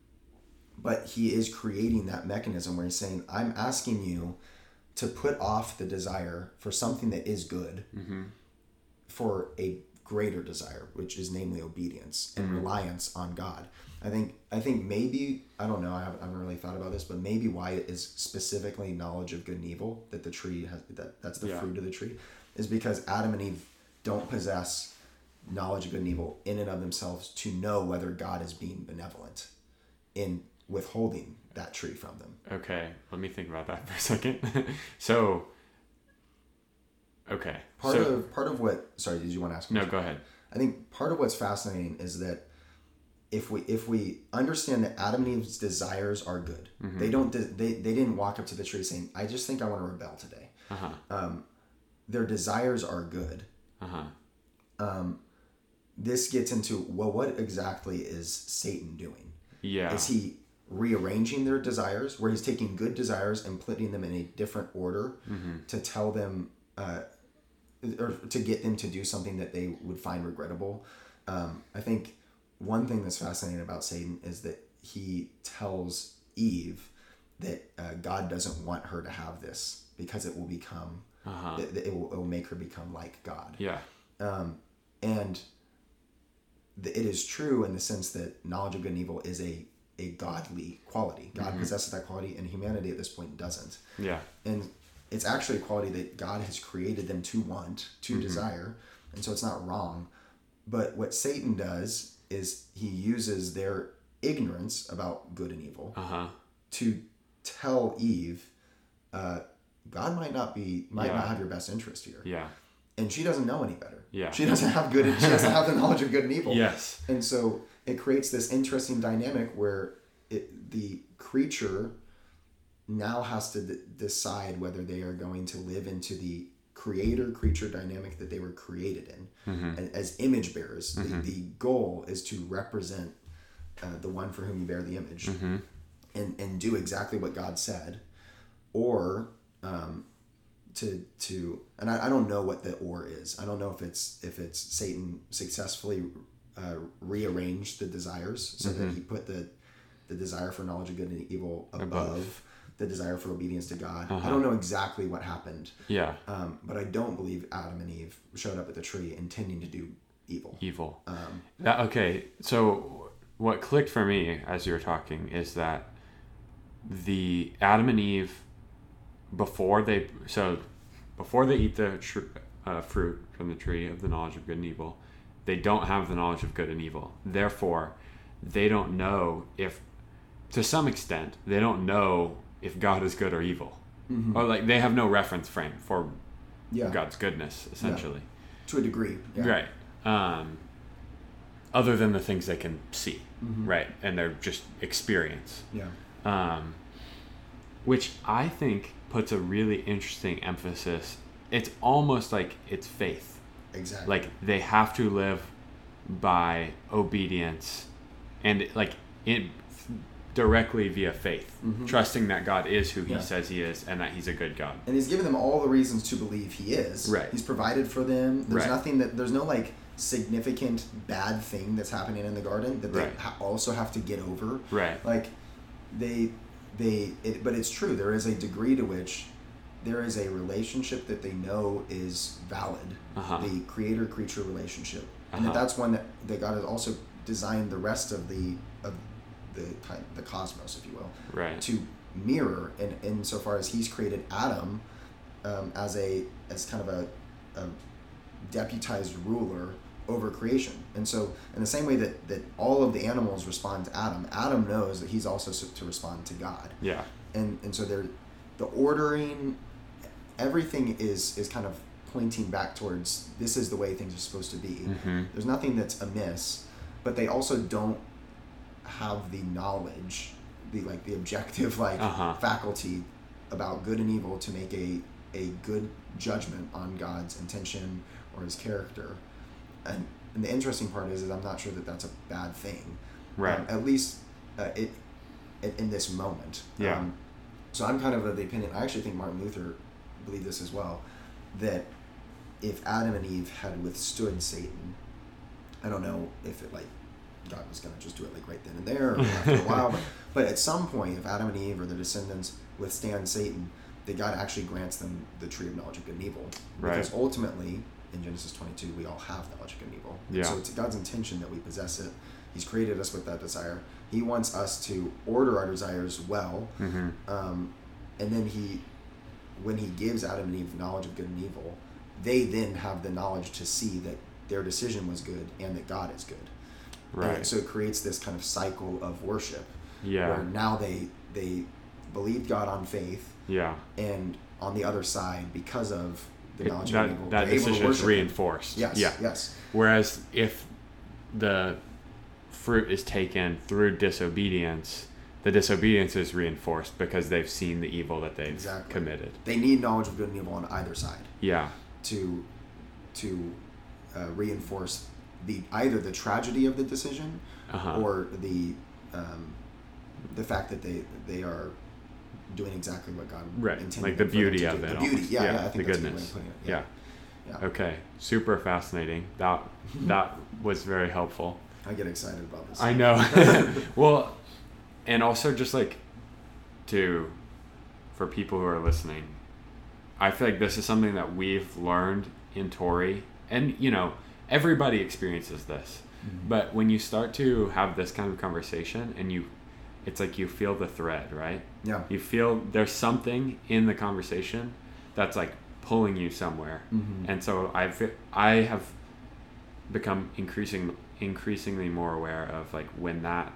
B: but He is creating that mechanism where He's saying, I'm asking you to put off the desire for something that is good
A: Mm-hmm.
B: for a greater desire, which is namely obedience and reliance on God. I think I think maybe I don't know I haven't, I haven't really thought about this, but maybe why it is specifically knowledge of good and evil that the tree has that that's the
A: Yeah.
B: fruit of the tree is because Adam and Eve don't possess knowledge of good and evil in and of themselves to know whether God is being benevolent in withholding that tree from them.
A: Okay. Let me think about that for a second. so. Okay.
B: Part
A: so,
B: of part of what sorry did you want to ask?
A: no, go ahead.
B: I think part of what's fascinating is that if we if we understand that Adam and Eve's desires are good,
A: Mm-hmm.
B: they don't they they didn't walk up to the tree saying, "I just think I want to rebel today."
A: Uh huh.
B: Um, their desires are good.
A: Uh huh.
B: Um, this gets into well, what exactly is Satan doing?
A: Yeah.
B: Is he rearranging their desires, where he's taking good desires and putting them in a different order
A: Mm-hmm.
B: to tell them, uh, or to get them to do something that they would find regrettable? Um, I think one thing that's fascinating about Satan is that he tells Eve that uh, God doesn't want her to have this because it will become,
A: Uh huh.
B: it, it, will, it will make her become like God.
A: Yeah.
B: Um, and it is true in the sense that knowledge of good and evil is a, a godly quality. God possesses that quality, and humanity at this point doesn't.
A: Yeah.
B: And it's actually a quality that God has created them to want, to desire, and so it's not wrong. But what Satan does is he uses their ignorance about good and evil
A: Uh huh.
B: to tell Eve, uh, God might not be might
A: Yeah.
B: not have your best interest here
A: Yeah.
B: and she doesn't know any better.
A: Yeah.
B: She doesn't have good. She doesn't have the knowledge of good and evil.
A: Yes.
B: And so it creates this interesting dynamic where it, the creature now has to d- decide whether they are going to live into the creator creature dynamic that they were created in
A: Mm-hmm.
B: and as image bearers. The, the goal is to represent uh, the one for whom you bear the image
A: Mm-hmm.
B: and, and do exactly what God said, or um, to to and I, I don't know what the or is. I don't know if it's if it's Satan successfully uh, rearranged the desires so that he put the the desire for knowledge of good and evil above,
A: Above.
B: the desire for obedience to God. I
A: Uh-huh.
B: don't know exactly what happened,
A: Yeah.
B: um, but I don't believe Adam and Eve showed up at the tree intending to do evil.
A: Evil.
B: Um,
A: That, okay, so what clicked for me as you were talking is that the Adam and Eve, before they so before they eat the tr- uh, fruit from the tree of the knowledge of good and evil, they don't have the knowledge of good and evil. Therefore, they don't know if, to some extent, they don't know if God is good or evil, or like they have no reference frame for
B: yeah,
A: God's goodness, essentially.
B: to a degree. Yeah.
A: Right. Um, other than the things they can see,
B: Mm-hmm.
A: right, and they're just experience,
B: Yeah.
A: um, which I think puts a really interesting emphasis. It's almost like it's faith.
B: Exactly.
A: Like they have to live by obedience, and like it directly via faith, trusting that God is who He
B: Mm-hmm. Yeah.
A: says He is, and that He's a good God.
B: and he's given them all the reasons to believe he is.
A: Right.
B: He's provided for them. There's
A: Right.
B: nothing that there's no like significant bad thing that's happening in the garden that they
A: Right.
B: ha- also have to get over.
A: Right.
B: Like they they it, but it's true there is a degree to which there is a relationship that they know is valid
A: Uh-huh.
B: the creator creature relationship and
A: Uh-huh.
B: that that's one that, that god has also designed the rest of the of the the cosmos if you will
A: Right.
B: to mirror in insofar as he's created adam um, as a as kind of a, a deputized ruler over creation and so in the same way that that all of the animals respond to adam adam knows that he's also to respond to god
A: Yeah.
B: and and so they're the ordering everything is is kind of pointing back towards this is the way things are supposed to be
A: Mm-hmm.
B: there's nothing that's amiss but they also don't have the knowledge the like the objective like
A: Uh-huh.
B: faculty about good and evil to make a a good judgment on god's intention or his character and, and the interesting part is, is i'm not sure that that's a bad thing
A: Right.
B: um, at least uh, it, in, in this moment.
A: Yeah.
B: Um, so I'm kind of of the opinion. I actually think Martin Luther believed this as well. That if Adam and Eve had withstood Satan, I don't know if it like God was going to just do it like right then and there or after a while, but, but at some point, if Adam and Eve or their descendants withstand Satan, that God actually grants them the tree of knowledge of good and evil.
A: Right.
B: Because ultimately, in Genesis 22, we all have knowledge of good and evil. And
A: Yeah.
B: So it's God's intention that we possess it. He's created us with that desire. He wants us to order our desires well,
A: Mm-hmm.
B: um, and then he, when he gives Adam and Eve knowledge of good and evil, they then have the knowledge to see that their decision was good and that God is good.
A: Right.
B: And so it creates this kind of cycle of worship
A: yeah.
B: where now they they believed God on faith,
A: Yeah.
B: and on the other side, because of the
A: It-
B: knowledge
A: that
B: of evil,
A: that
B: they're able to
A: decision is
B: worship Him.
A: reinforced.
B: Yes.
A: Yeah.
B: Yes.
A: Whereas if the fruit is taken through disobedience, the disobedience is reinforced because they've seen the evil that they've
B: Exactly.
A: committed.
B: They need knowledge of good and evil on either side.
A: Yeah.
B: to to uh, reinforce the either the tragedy of the decision
A: Uh-huh.
B: or the um, the fact that they they are doing exactly what God
A: Right,
B: intended
A: like the beauty of
B: do.
A: it
B: The beauty, yeah,
A: Yeah,
B: yeah, I think
A: the
B: that's a good way
A: goodness.
B: it.
A: yeah.
B: yeah.
A: Okay. Super fascinating. That that was very helpful.
B: I get excited about this.
A: I know. well, and also just like to for people who are listening, I feel like this is something that we've learned in Torrey, and you know everybody experiences this.
B: Mhm.
A: But when you start to have this kind of conversation, and you, it's like you feel the thread, right?
B: Yeah.
A: You feel there's something in the conversation that's like pulling you somewhere,
B: Mhm.
A: and so i've I have become increasing increasingly more aware of like when that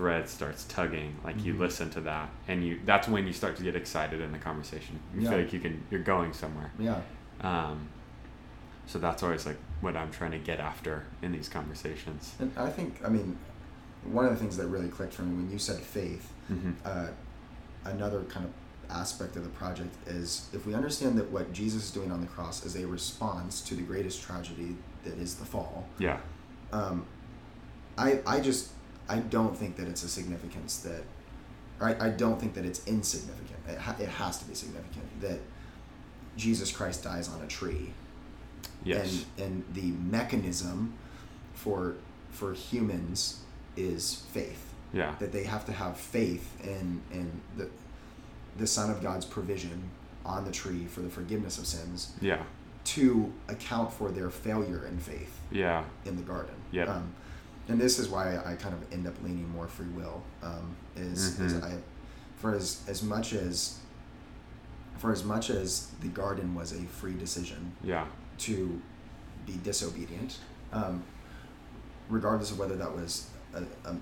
A: thread starts tugging like you
B: Mhm.
A: listen to that and you that's when you start to get excited in the conversation you
B: Yeah.
A: feel like you can you're going somewhere
B: Yeah.
A: um, so that's always like what i'm trying to get after in these conversations
B: And I think I mean one of the things that really clicked for me when you said faith
A: hmm
B: uh, another kind of aspect of the project is if we understand that what Jesus is doing on the cross is a response to the greatest tragedy that is the fall,
A: yeah
B: um, I, I just I don't think that it's a significance that or I, I don't think that it's insignificant. It, ha- it has to be significant that Jesus Christ dies on a tree
A: yes
B: and and the mechanism for for humans is faith
A: yeah
B: that they have to have faith in in the the Son of God's provision on the tree for the forgiveness of sins
A: yeah
B: to account for their failure in faith
A: yeah
B: in the garden.
A: Yep.
B: Um, and this is why I kind of end up leaning more free will. Um, is is
A: Mhm.
B: I for as as much as for as much as the garden was a free decision
A: yeah
B: to be disobedient, um, regardless of whether that was a, a,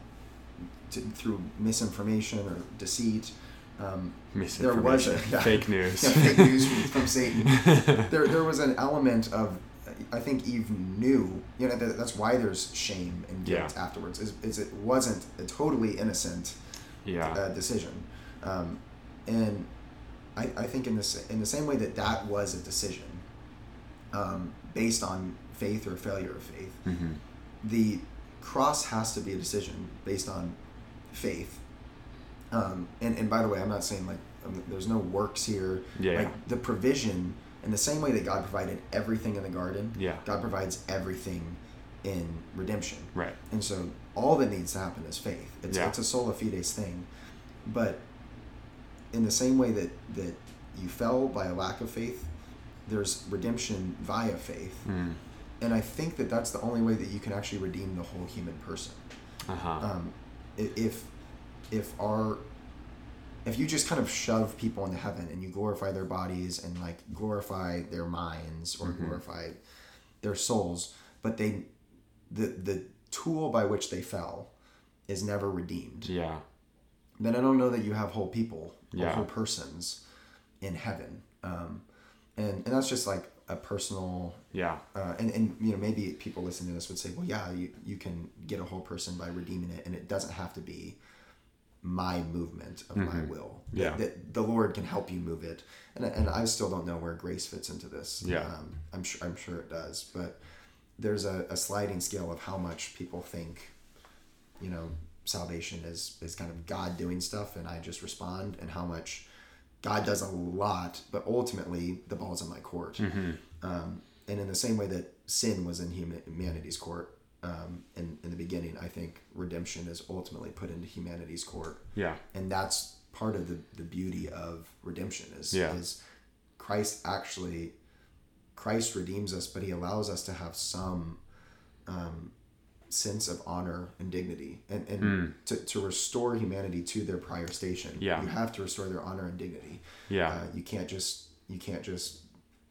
B: to, through misinformation or deceit. Um, there was a
A: misinformation
B: yeah,
A: fake news
B: yeah, fake news from, from Satan. There, there was an element of, I think Eve knew. You know, that, that's why there's shame and guilt
A: Yeah.
B: afterwards. Is, is it wasn't a totally innocent
A: yeah
B: uh, decision, um, and I, I think in this in the same way that that was a decision um, based on faith or failure of faith,
A: hmm
B: the cross has to be a decision based on faith. Um, and and by the way, I'm not saying like um, there's no works here.
A: Yeah,
B: Like
A: yeah.
B: the provision in the same way that God provided everything in the garden.
A: Yeah.
B: God provides everything in redemption.
A: right
B: And so all that needs to happen is faith. It's
A: Yeah.
B: it's a sola fides thing. But in the same way that that you fell by a lack of faith, there's redemption via faith,
A: Mm.
B: and I think that that's the only way that you can actually redeem the whole human person.
A: Uh-huh.
B: Um, if if our if you just kind of shove people into heaven and you glorify their bodies and like glorify their minds or glorify their souls, but they the the tool by which they fell is never redeemed
A: yeah.
B: then I don't know that you have whole people
A: Yeah.
B: whole persons in heaven. Um, and, and that's just like a personal,
A: Yeah.
B: uh, and, and, you know, maybe people listening to this would say, well, yeah, you, you can get a whole person by redeeming it. And it doesn't have to be my movement of my will.
A: Yeah.
B: That, the Lord can help you move it. And, and I still don't know where grace fits into this.
A: Yeah.
B: Um, I'm sure, I'm sure it does, but there's a, a sliding scale of how much people think you know salvation is is kind of god doing stuff and i just respond and how much god does a lot but ultimately the ball's in my court um, and in the same way that sin was in human, humanity's court um, in, in the beginning i think redemption is ultimately put into humanity's court
A: Yeah.
B: and that's part of the, the beauty of redemption is
A: Yeah.
B: is Christ actually Christ redeems us, but he allows us to have some um, sense of honor and dignity and, and to, to restore humanity to their prior station.
A: Yeah.
B: You have to restore their honor and dignity.
A: Yeah.
B: Uh, you can't just you can't just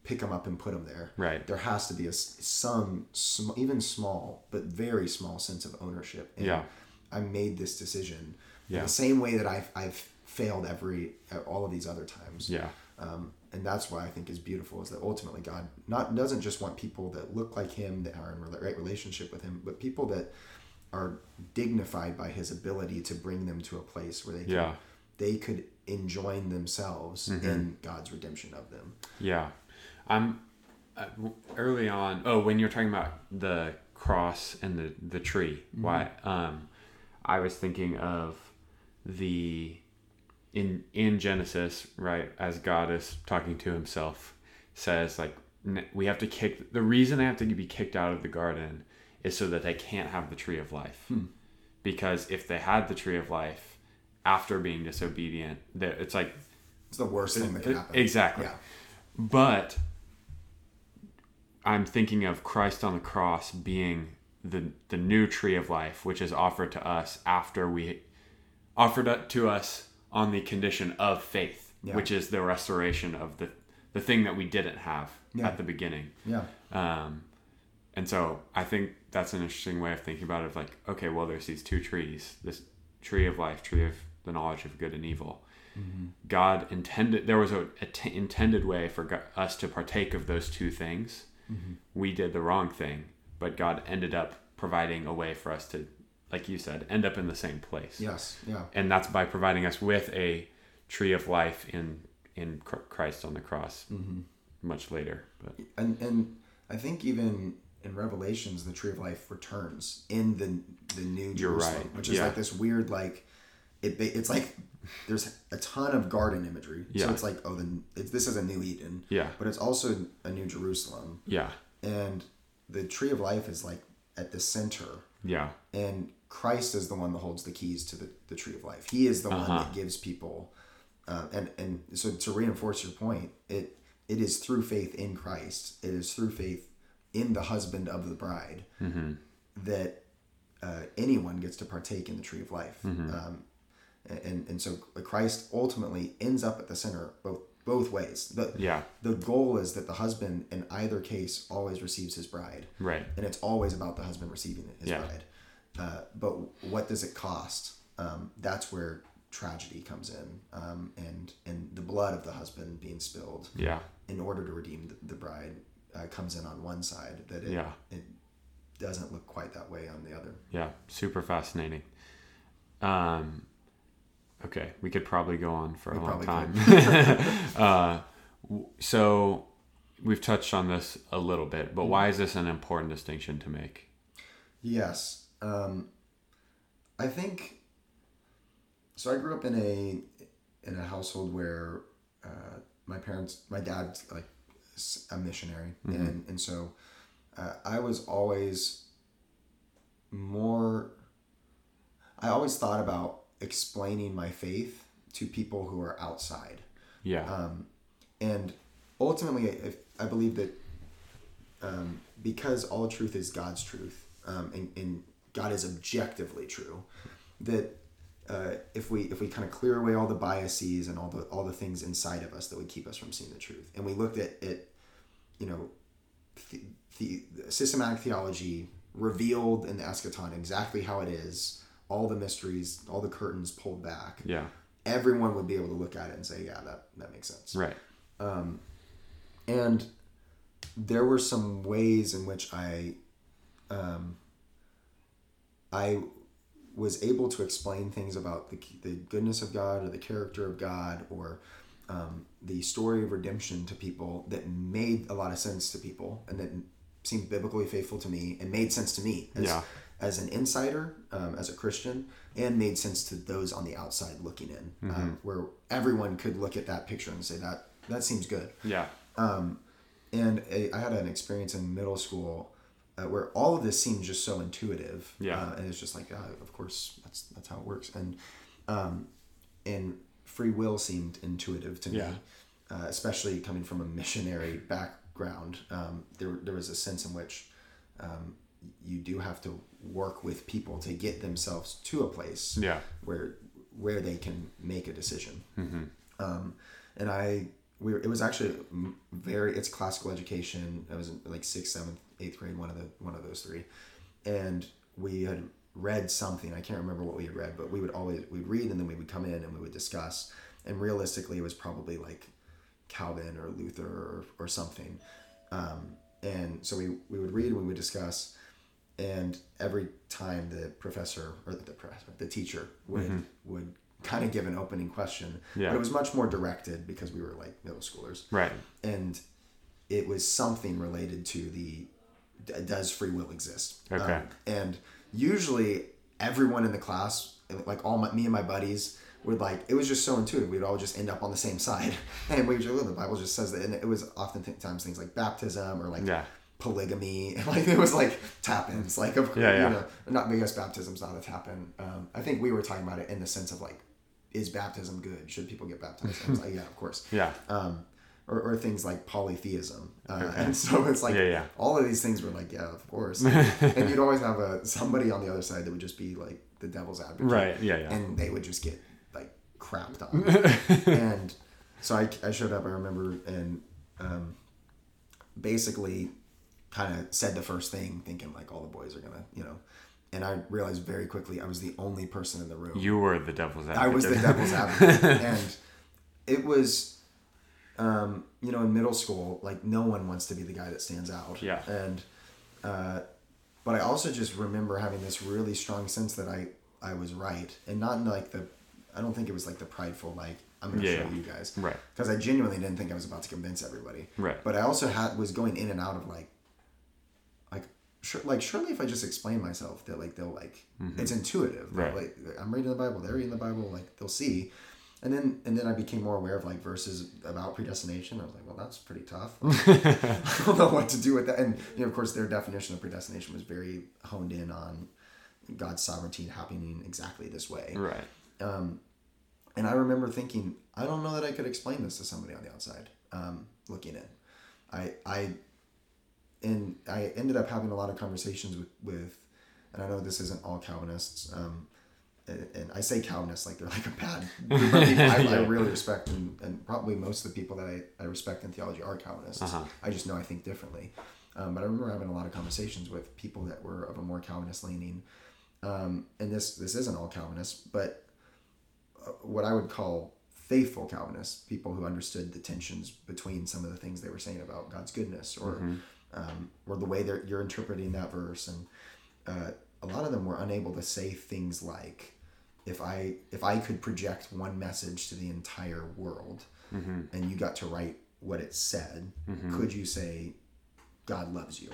B: pick them up and put them there.
A: Right.
B: There has to be a some sm- even small but very small sense of ownership. And
A: Yeah.
B: I made this decision
A: Yeah.
B: in the same way that I've I've failed every all of these other times.
A: Yeah.
B: Um, and that's why I think is beautiful is that ultimately God not doesn't just want people that look like Him that are in the right relationship with Him, but people that are dignified by His ability to bring them to a place where they can,
A: Yeah. Mm-hmm.
B: they could enjoin themselves in God's redemption of them.
A: Yeah, I'm uh, early on. Oh, when you're talking about the cross and the the tree, why? Um, I was thinking of the in in Genesis, right? As God is talking to Himself, says like we have to kick. The reason they have to be kicked out of the garden is so that they can't have the tree of life. Because if they had the tree of life after being disobedient, that it's like
B: It's the worst thing that can happen.
A: Exactly.
B: Yeah.
A: But I'm thinking of Christ on the cross being the the new tree of life, which is offered to us after we offered it to us on the condition of faith,
B: Yeah.
A: which is the restoration of the the thing that we didn't have
B: Yeah.
A: at the beginning.
B: Yeah.
A: Um, and so I think that's an interesting way of thinking about it. Of like, okay, well, there's these two trees: this tree of life, tree of the knowledge of good and evil. God intended there was a, a t- intended way for us to partake of those two things. Mm-hmm. We did the wrong thing, but God ended up providing a way for us to, like you said, end up in the same place.
B: Yes. Yeah.
A: And that's by providing us with a tree of life in in Christ on the cross. Mm-hmm. Much later, but
B: and and I think even in Revelations, the tree of life returns in the the New
A: You're
B: Jerusalem,
A: right.
B: which is
A: Yeah.
B: like this weird like it. It's like there's a ton of garden imagery,
A: Yeah.
B: so it's like oh, the it's, this is a new Eden,
A: yeah,
B: but it's also a new Jerusalem,
A: yeah,
B: and the tree of life is like at the center,
A: yeah,
B: and Christ is the one that holds the keys to the, the tree of life. He is the one
A: Uh-huh.
B: that gives people, uh, and and so to reinforce your point, it it is through faith in Christ. It is through faith in the husband of the bride that uh, anyone gets to partake in the tree of life. Um, and and so Christ ultimately ends up at the center both both ways. The
A: yeah,
B: the goal is that the husband in either case always receives his bride
A: right,
B: and it's always about the husband receiving his
A: Yeah.
B: bride. Uh, but what does it cost? Um, that's where tragedy comes in, um, and and the blood of the husband being spilled
A: yeah,
B: in order to redeem the, the bride uh, comes in on one side. That it
A: Yeah.
B: it doesn't look quite that way on the other.
A: yeah. Super fascinating. Um, okay, we could probably go on for a
B: We
A: long time. uh, so we've touched on this a little bit,
B: Mm-hmm.
A: but why is this an important distinction to make?
B: Yes. Um, I think so. I grew up in a in a household where uh, my parents, my dad's like a missionary, and and so uh, I was always more. I always thought about explaining my faith to people who are outside.
A: Yeah.
B: Um, and ultimately, I, I believe that um, because all truth is God's truth, um, and, and God is objectively true, that uh, if we if we kind of clear away all the biases and all the all the things inside of us that would keep us from seeing the truth, and we looked at it, you know, the, the systematic theology revealed in the eschaton exactly how it is, all the mysteries, all the curtains pulled back.
A: yeah.
B: Everyone would be able to look at it and say, yeah, that that makes sense.
A: Right.
B: and there were some ways in which I, um, I was able to explain things about the, the goodness of God or the character of God or um, the story of redemption to people that made a lot of sense to people and that seemed biblically faithful to me and made sense to me as,
A: Yeah.
B: As an insider, um, as a Christian, and made sense to those on the outside looking in, um, where everyone could look at that picture and say that that seems good.
A: Yeah.
B: And a, I had an experience in middle school uh, where all of this seemed just so intuitive.
A: Yeah.
B: Uh, and it's just like, yeah, of course, that's that's how it works. And um, and free will seemed intuitive to me,
A: Yeah.
B: uh, especially coming from a missionary background. Um, there there was a sense in which um, you do have to work with people to get themselves to a place
A: Yeah.
B: where where they can make a decision. Um, and I we were, it was actually very it's classical education. I was in like sixth, seventh, eighth grade, one of the one of those three, and we had read something. I can't remember what we had read, but we would always we'd read and then we would come in and we would discuss. And realistically, it was probably like Calvin or Luther or, or something. Um, and so we, we would read and we would discuss and every time the professor or the professor, the teacher would would kind of give an opening question,
A: Yeah.
B: but it was much more directed because we were like middle schoolers,
A: Right.
B: and it was something related to the does free will exist?
A: Okay.
B: Um, and usually everyone in the class, like all my, me and my buddies. Would like it was just so intuitive. We'd all just end up on the same side, and we would just, the Bible just says that. And it was oftentimes things like baptism or like
A: Yeah.
B: Polygamy. Like it was like tap-ins. Like of course,
A: Yeah, yeah.
B: you know, not because baptism's not a tap-in. Um, I think we were talking about it in the sense of like, is baptism good? Should people get baptized? I was like, yeah, of course.
A: Yeah.
B: Um, or, or things like polytheism, uh, and so it's like
A: Yeah, yeah.
B: all of these things were like, yeah, of course. and you'd always have a somebody on the other side that would just be like the devil's advocate,
A: Right. Yeah. Yeah.
B: and they would just get like crapped on. and so I, I showed up, I remember, and um, basically kind of said the first thing, thinking like all the boys are gonna, you know. And I realized very quickly I was the only person in the room.
A: you were the devil's advocate.
B: I was the devil's advocate, and it was, um, you know, in middle school, like no one wants to be the guy that stands out.
A: Yeah.
B: And, uh, but I also just remember having this really strong sense that I I was right, and not in like the, I don't think it was like the prideful like I'm gonna
A: Yeah,
B: show
A: yeah.
B: you guys,
A: Right.
B: Because I genuinely didn't think I was about to convince everybody.
A: Right.
B: But I also had was going in and out of like, like sure, like surely if I just explain myself that like they'll like it's intuitive.
A: Mm-hmm. Right.
B: Like I'm reading the Bible, they're reading the Bible, like they'll see. And then and then I became more aware of like verses about predestination. I was like, well, that's pretty tough. I don't know what to do with that. And you know, of course, their definition of predestination was very honed in on God's sovereignty happening exactly this way.
A: Right.
B: And I remember thinking, I don't know that I could explain this to somebody on the outside um, looking in. I, I, and I ended up having a lot of conversations with, with and I know this isn't all Calvinists, um, and, and I say Calvinists like they're like a bad group of people I, I really respect, and, and probably most of the people that I, I respect in theology are Calvinists.
A: Uh-huh.
B: I just know I think differently. Um, but I remember having a lot of conversations with people that were of a more Calvinist leaning. Um, and this this isn't all Calvinists, but uh, what I would call faithful Calvinists, people who understood the tensions between some of the things they were saying about God's goodness, or um, or the way that you're interpreting that verse, and uh, a lot of them were unable to say things like, "If I if I could project one message to the entire world, and you got to write what it said, could you say God loves you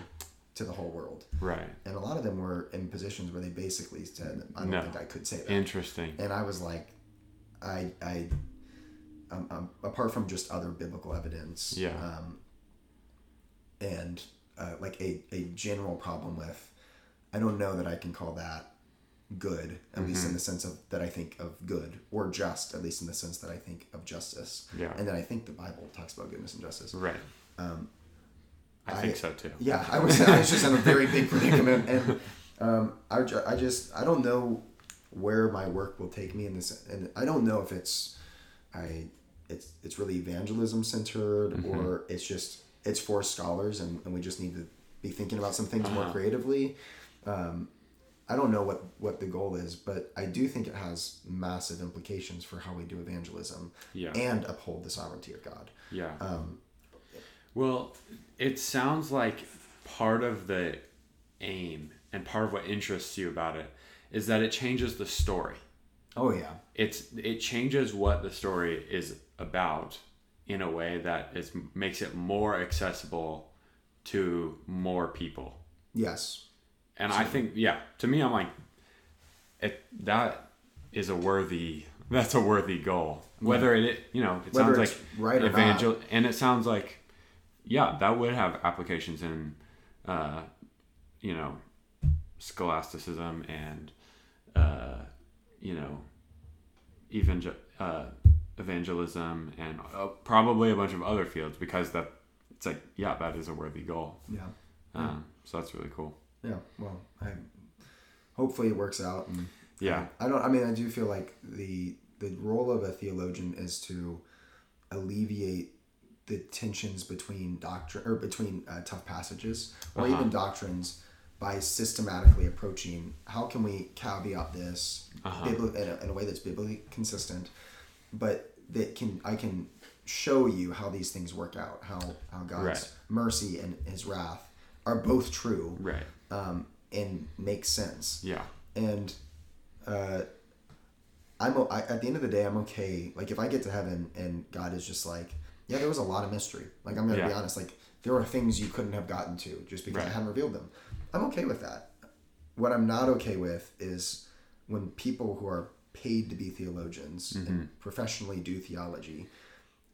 B: to the whole world?"
A: Right.
B: And a lot of them were in positions where they basically said, "I don't
A: No.
B: think I could say that."
A: Interesting.
B: and I was like, I, I, um, um, apart from just other biblical evidence,
A: Yeah.
B: um, and uh, like a, a general problem with, I don't know that I can call that good, at least in the sense of that I think of good, or just, at least in the sense that I think of justice.
A: Yeah.
B: And then I think the Bible talks about goodness and justice.
A: Right.
B: Um,
A: I think so too.
B: Yeah, I was, I was just in a very big predicament, and um, I, I just I don't know where my work will take me in this, and I don't know if it's I it's it's really evangelism centered
A: Mm-hmm.
B: or it's just it's for scholars, and, and we just need to be thinking about some things more
A: Uh-huh.
B: creatively. Um, I don't know what what the goal is, but I do think it has massive implications for how we do evangelism
A: Yeah.
B: and uphold the sovereignty of God.
A: Yeah.
B: Um,
A: Well, it sounds like part of the aim and part of what interests you about it is that it changes the story.
B: oh yeah,
A: It's it changes what the story is about in a way that is makes it more accessible to more people.
B: yes,
A: And I think yeah, to me I'm like it that is a worthy that's a worthy goal. Whether it you know, it
B: Whether
A: sounds like
B: right
A: evangel and it sounds like yeah, that would have applications in uh you know, scholasticism and uh you know, evangel uh evangelism and uh, probably a bunch of other fields because that it's like yeah, that is a worthy goal.
B: yeah.
A: Um, so that's really cool.
B: Yeah, well, I hopefully it works out. And
A: Yeah.
B: I don't. I mean, I do feel like the the role of a theologian is to alleviate the tensions between doctrine or between uh, tough passages or
A: Uh-huh.
B: even doctrines by systematically approaching how can we caveat this
A: Uh-huh.
B: bibli- in, a, in a way that's biblically consistent, but that can I can show you how these things work out, how how God's
A: Right.
B: mercy and His wrath are both true
A: Right.
B: um, and make sense.
A: Yeah.
B: And uh, I'm I, at the end of the day, I'm okay. Like if I get to heaven and God is just like, yeah, there was a lot of mystery. Like I'm gonna be honest. Like there were things you couldn't have gotten to just because I
A: Right.
B: hadn't revealed them. I'm okay with that. What I'm not okay with is when people who are paid to be theologians
A: Mm-hmm.
B: and professionally do theology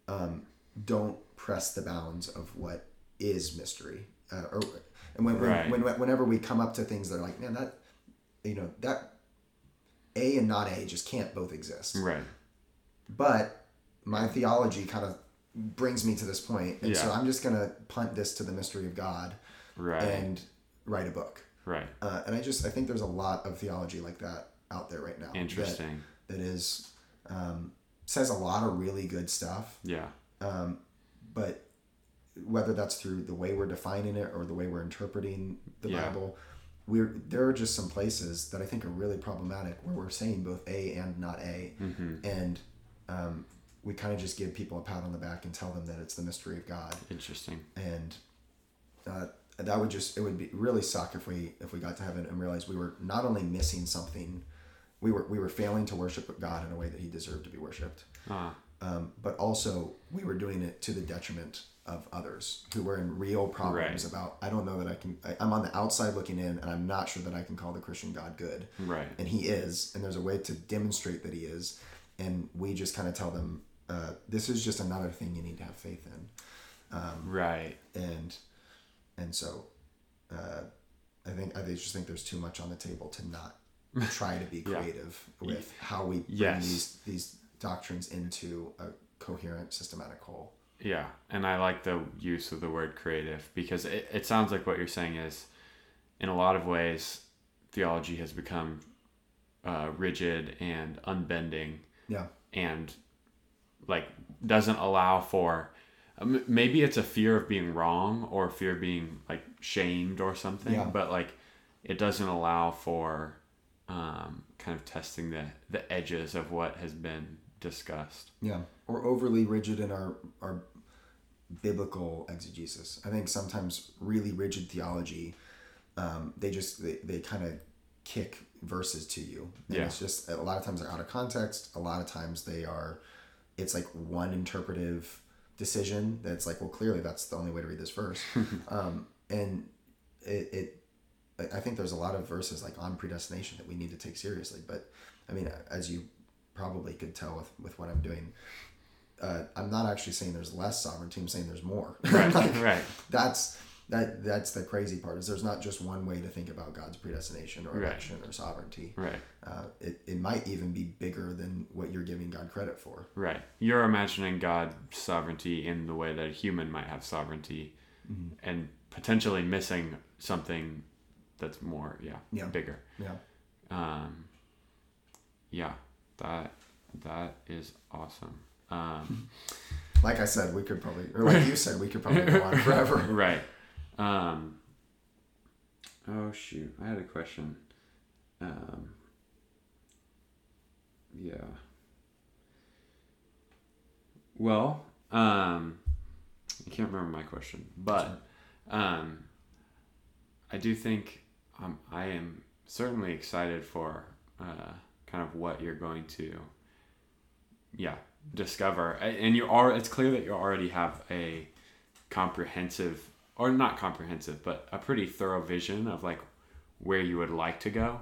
B: um, don't press the bounds of what is mystery. Uh, or and when, when,
A: Right.
B: when whenever we come up to things that are like, man, that you know that A and not A just can't both exist.
A: Right.
B: But my theology kind of brings me to this point, and so I'm just gonna punt this to the mystery of God
A: Right.
B: and write a book.
A: right.
B: Uh, and I just I think there's a lot of theology like that out there right now. that-
A: Interesting.
B: that is um, says a lot of really good stuff
A: Yeah.
B: um, but whether that's through the way we're defining it or the way we're interpreting the
A: Yeah.
B: bible we're there are just some places that i think are really problematic where we're saying both a and not a
A: Mm-hmm.
B: and um, we kind of just give people a pat on the back and tell them that it's the mystery of god
A: Interesting.
B: and uh, that would just it would be really suck if we if we got to heaven and realized we were not only missing something we were we were failing to worship god in a way that he deserved to be worshipped
A: Ah.
B: um, but also we were doing it to the detriment of others who were in real problems
A: Right.
B: about i don't know that i can I, i'm on the outside looking in and i'm not sure that i can call the christian god good
A: Right.
B: and he is and there's a way to demonstrate that he is and we just kind of tell them uh, this is just another thing you need to have faith in
A: Right.
B: and and so uh, i think i just think there's too much on the table to not try to be
A: Yeah.
B: creative with how we bring
A: Yes.
B: these these doctrines into a coherent systematic whole
A: Yeah. And I like the use of the word creative because it, it sounds like what you're saying is, in a lot of ways, theology has become uh, rigid and unbending
B: yeah
A: and like doesn't allow for um, maybe it's a fear of being wrong or fear of being like shamed or something
B: Yeah.
A: but like it doesn't allow for um, kind of testing the the edges of what has been discussed.
B: Yeah or overly rigid in our our biblical exegesis. I think sometimes really rigid theology um, they just they, they kind of kick verses to you. And
A: Yeah.
B: it's just a lot of times they're out of context. A lot of times they are it's like one interpretive decision that's like well clearly that's the only way to read this verse. Um, and it, it I- think there's a lot of verses like on predestination that we need to take seriously but i mean as you probably could tell with, with what i'm doing uh, i'm not actually saying there's less sovereignty i'm saying there's more
A: right
B: Like,
A: right
B: that's that that's the crazy part is there's not just one way to think about God's predestination or
A: Right.
B: election or sovereignty.
A: Right.
B: Uh, it, it might even be bigger than what you're giving God credit for.
A: Right. You're imagining God's sovereignty in the way that a human might have sovereignty
B: Mm-hmm.
A: and potentially missing something that's more, yeah,
B: Yeah.
A: bigger.
B: Yeah.
A: Um, yeah, that that is awesome. Um,
B: Like I said, we could probably, or like you said, we could probably go on forever.
A: right. Um, oh shoot, I had a question. Um, yeah. Well, um, I can't remember my question, but um, I do think um, I am certainly excited for uh, kind of what you're going to, yeah, discover. And you are. It's clear that you already have a comprehensive, or not comprehensive, but a pretty thorough vision of like where you would like to go.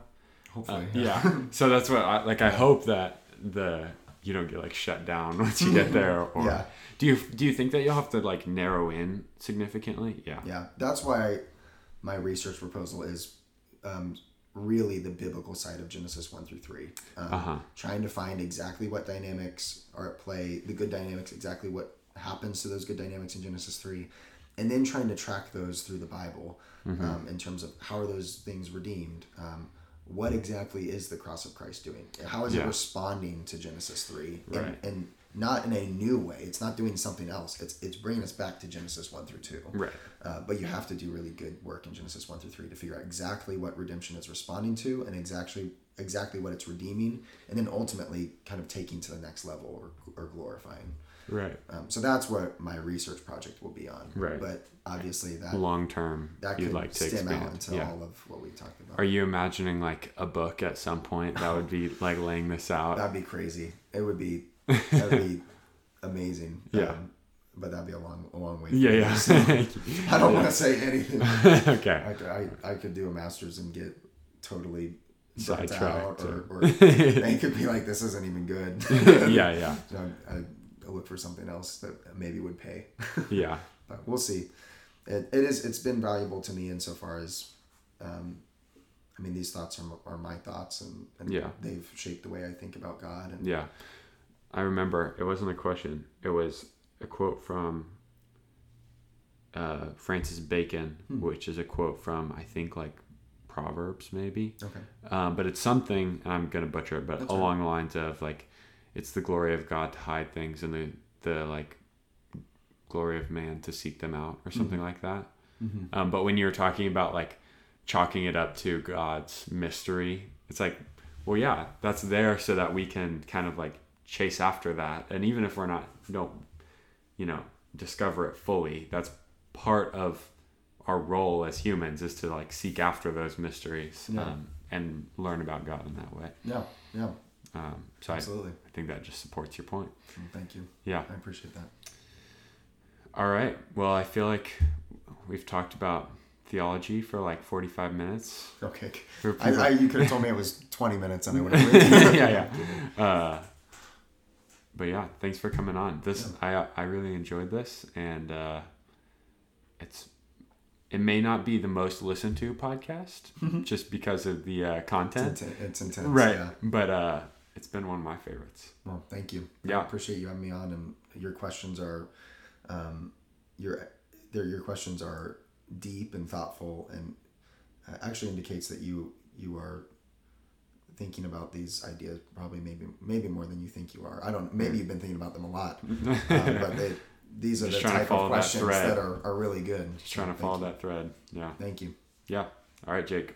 A: Uh,
B: Hopefully.
A: yeah. so that's what I like. I hope that the you don't get like shut down once you get there. Or
B: Yeah.
A: do you do you think that you'll have to like narrow in significantly? Yeah.
B: Yeah, that's why my research proposal is um, really the biblical side of Genesis 1 through 3. Um,
A: Uh-huh.
B: Trying to find exactly what dynamics are at play, the good dynamics, exactly what happens to those good dynamics in Genesis 3, and then trying to track those through the Bible
A: Mm-hmm.
B: um, in terms of how are those things redeemed. Um, what exactly is the cross of Christ doing? How is it responding to Genesis 3?
A: Right.
B: And, and not in a new way. It's not doing something else. It's, it's bringing us back to Genesis 1 through 2.
A: Right.
B: Uh, but you have to do really good work in Genesis one through three to figure out exactly what redemption is responding to and exactly exactly what it's redeeming, and then ultimately kind of taking to the next level or, or glorifying.
A: Right.
B: Um, so that's what my research project will be on.
A: Right.
B: But obviously that
A: Long term,
B: that could
A: like to
B: stem out into
A: Yeah.
B: all of what we talked about.
A: Are you imagining like a book at some point that would be like laying this out?
B: That'd be crazy. It would be that'd be amazing.
A: Yeah.
B: Um, but that'd be a long a long way.
A: Yeah, yeah.
B: so I don't want to say anything.
A: okay.
B: I, could- I, I could do a master's and get totally
A: Sidetracked
B: out, or,
A: or-
B: or they could be like, this isn't even good.
A: yeah, yeah,
B: So I, I look for something else that maybe would pay,
A: yeah,
B: but we'll see. It, it is. It's been valuable to me insofar as, um, I mean, these thoughts are, are my thoughts, and, and
A: Yeah.
B: they've shaped the way I think about God. And
A: yeah. I remember it wasn't a question; it was a quote from uh, Francis Bacon,
B: Hmm.
A: which is a quote from I think like Proverbs, maybe.
B: okay,
A: Um, but it's something I'm gonna butcher it, but
B: That's
A: along the lines of like, it's the glory of God to hide things, and the the like glory of man to seek them out, or something like that. Um, but when you were talking about like chalking it up to God's mystery, it's like, well, yeah, that's there so that we can kind of like chase after that, and even if we're not don't, you know, discover it fully, that's part of our role as humans is to like seek after those mysteries
B: Yeah.
A: um, and learn about God in that way.
B: yeah, yeah,
A: Um, so I,
B: absolutely.
A: I think that just supports your point.
B: Thank you.
A: Yeah.
B: I appreciate that.
A: All right. Well, I feel like we've talked about theology for like 45 minutes.
B: Okay. I, I, you could have told me it was 20 minutes and I would have
A: yeah, yeah. Uh, but yeah, thanks for coming on. This I I really enjoyed this, and uh, it's it may not be the most listened to podcast just because of the uh,
B: It's,
A: content,
B: inten- it's intense.
A: right?
B: Yeah.
A: But uh, it's been one of my favorites.
B: Well, thank you.
A: Yeah.
B: I appreciate you having me on, and your questions are, um, your, they're, your questions are deep and thoughtful, and uh, actually indicates that you you are thinking about these ideas probably maybe maybe more than you think you are. I don't. Maybe you've been thinking about them a lot, um, but they, these are
A: Just
B: the type of questions
A: thread.
B: that are, are really good.
A: Just trying to follow
B: thank
A: that thread. Yeah.
B: Thank you.
A: yeah. All right, Jake.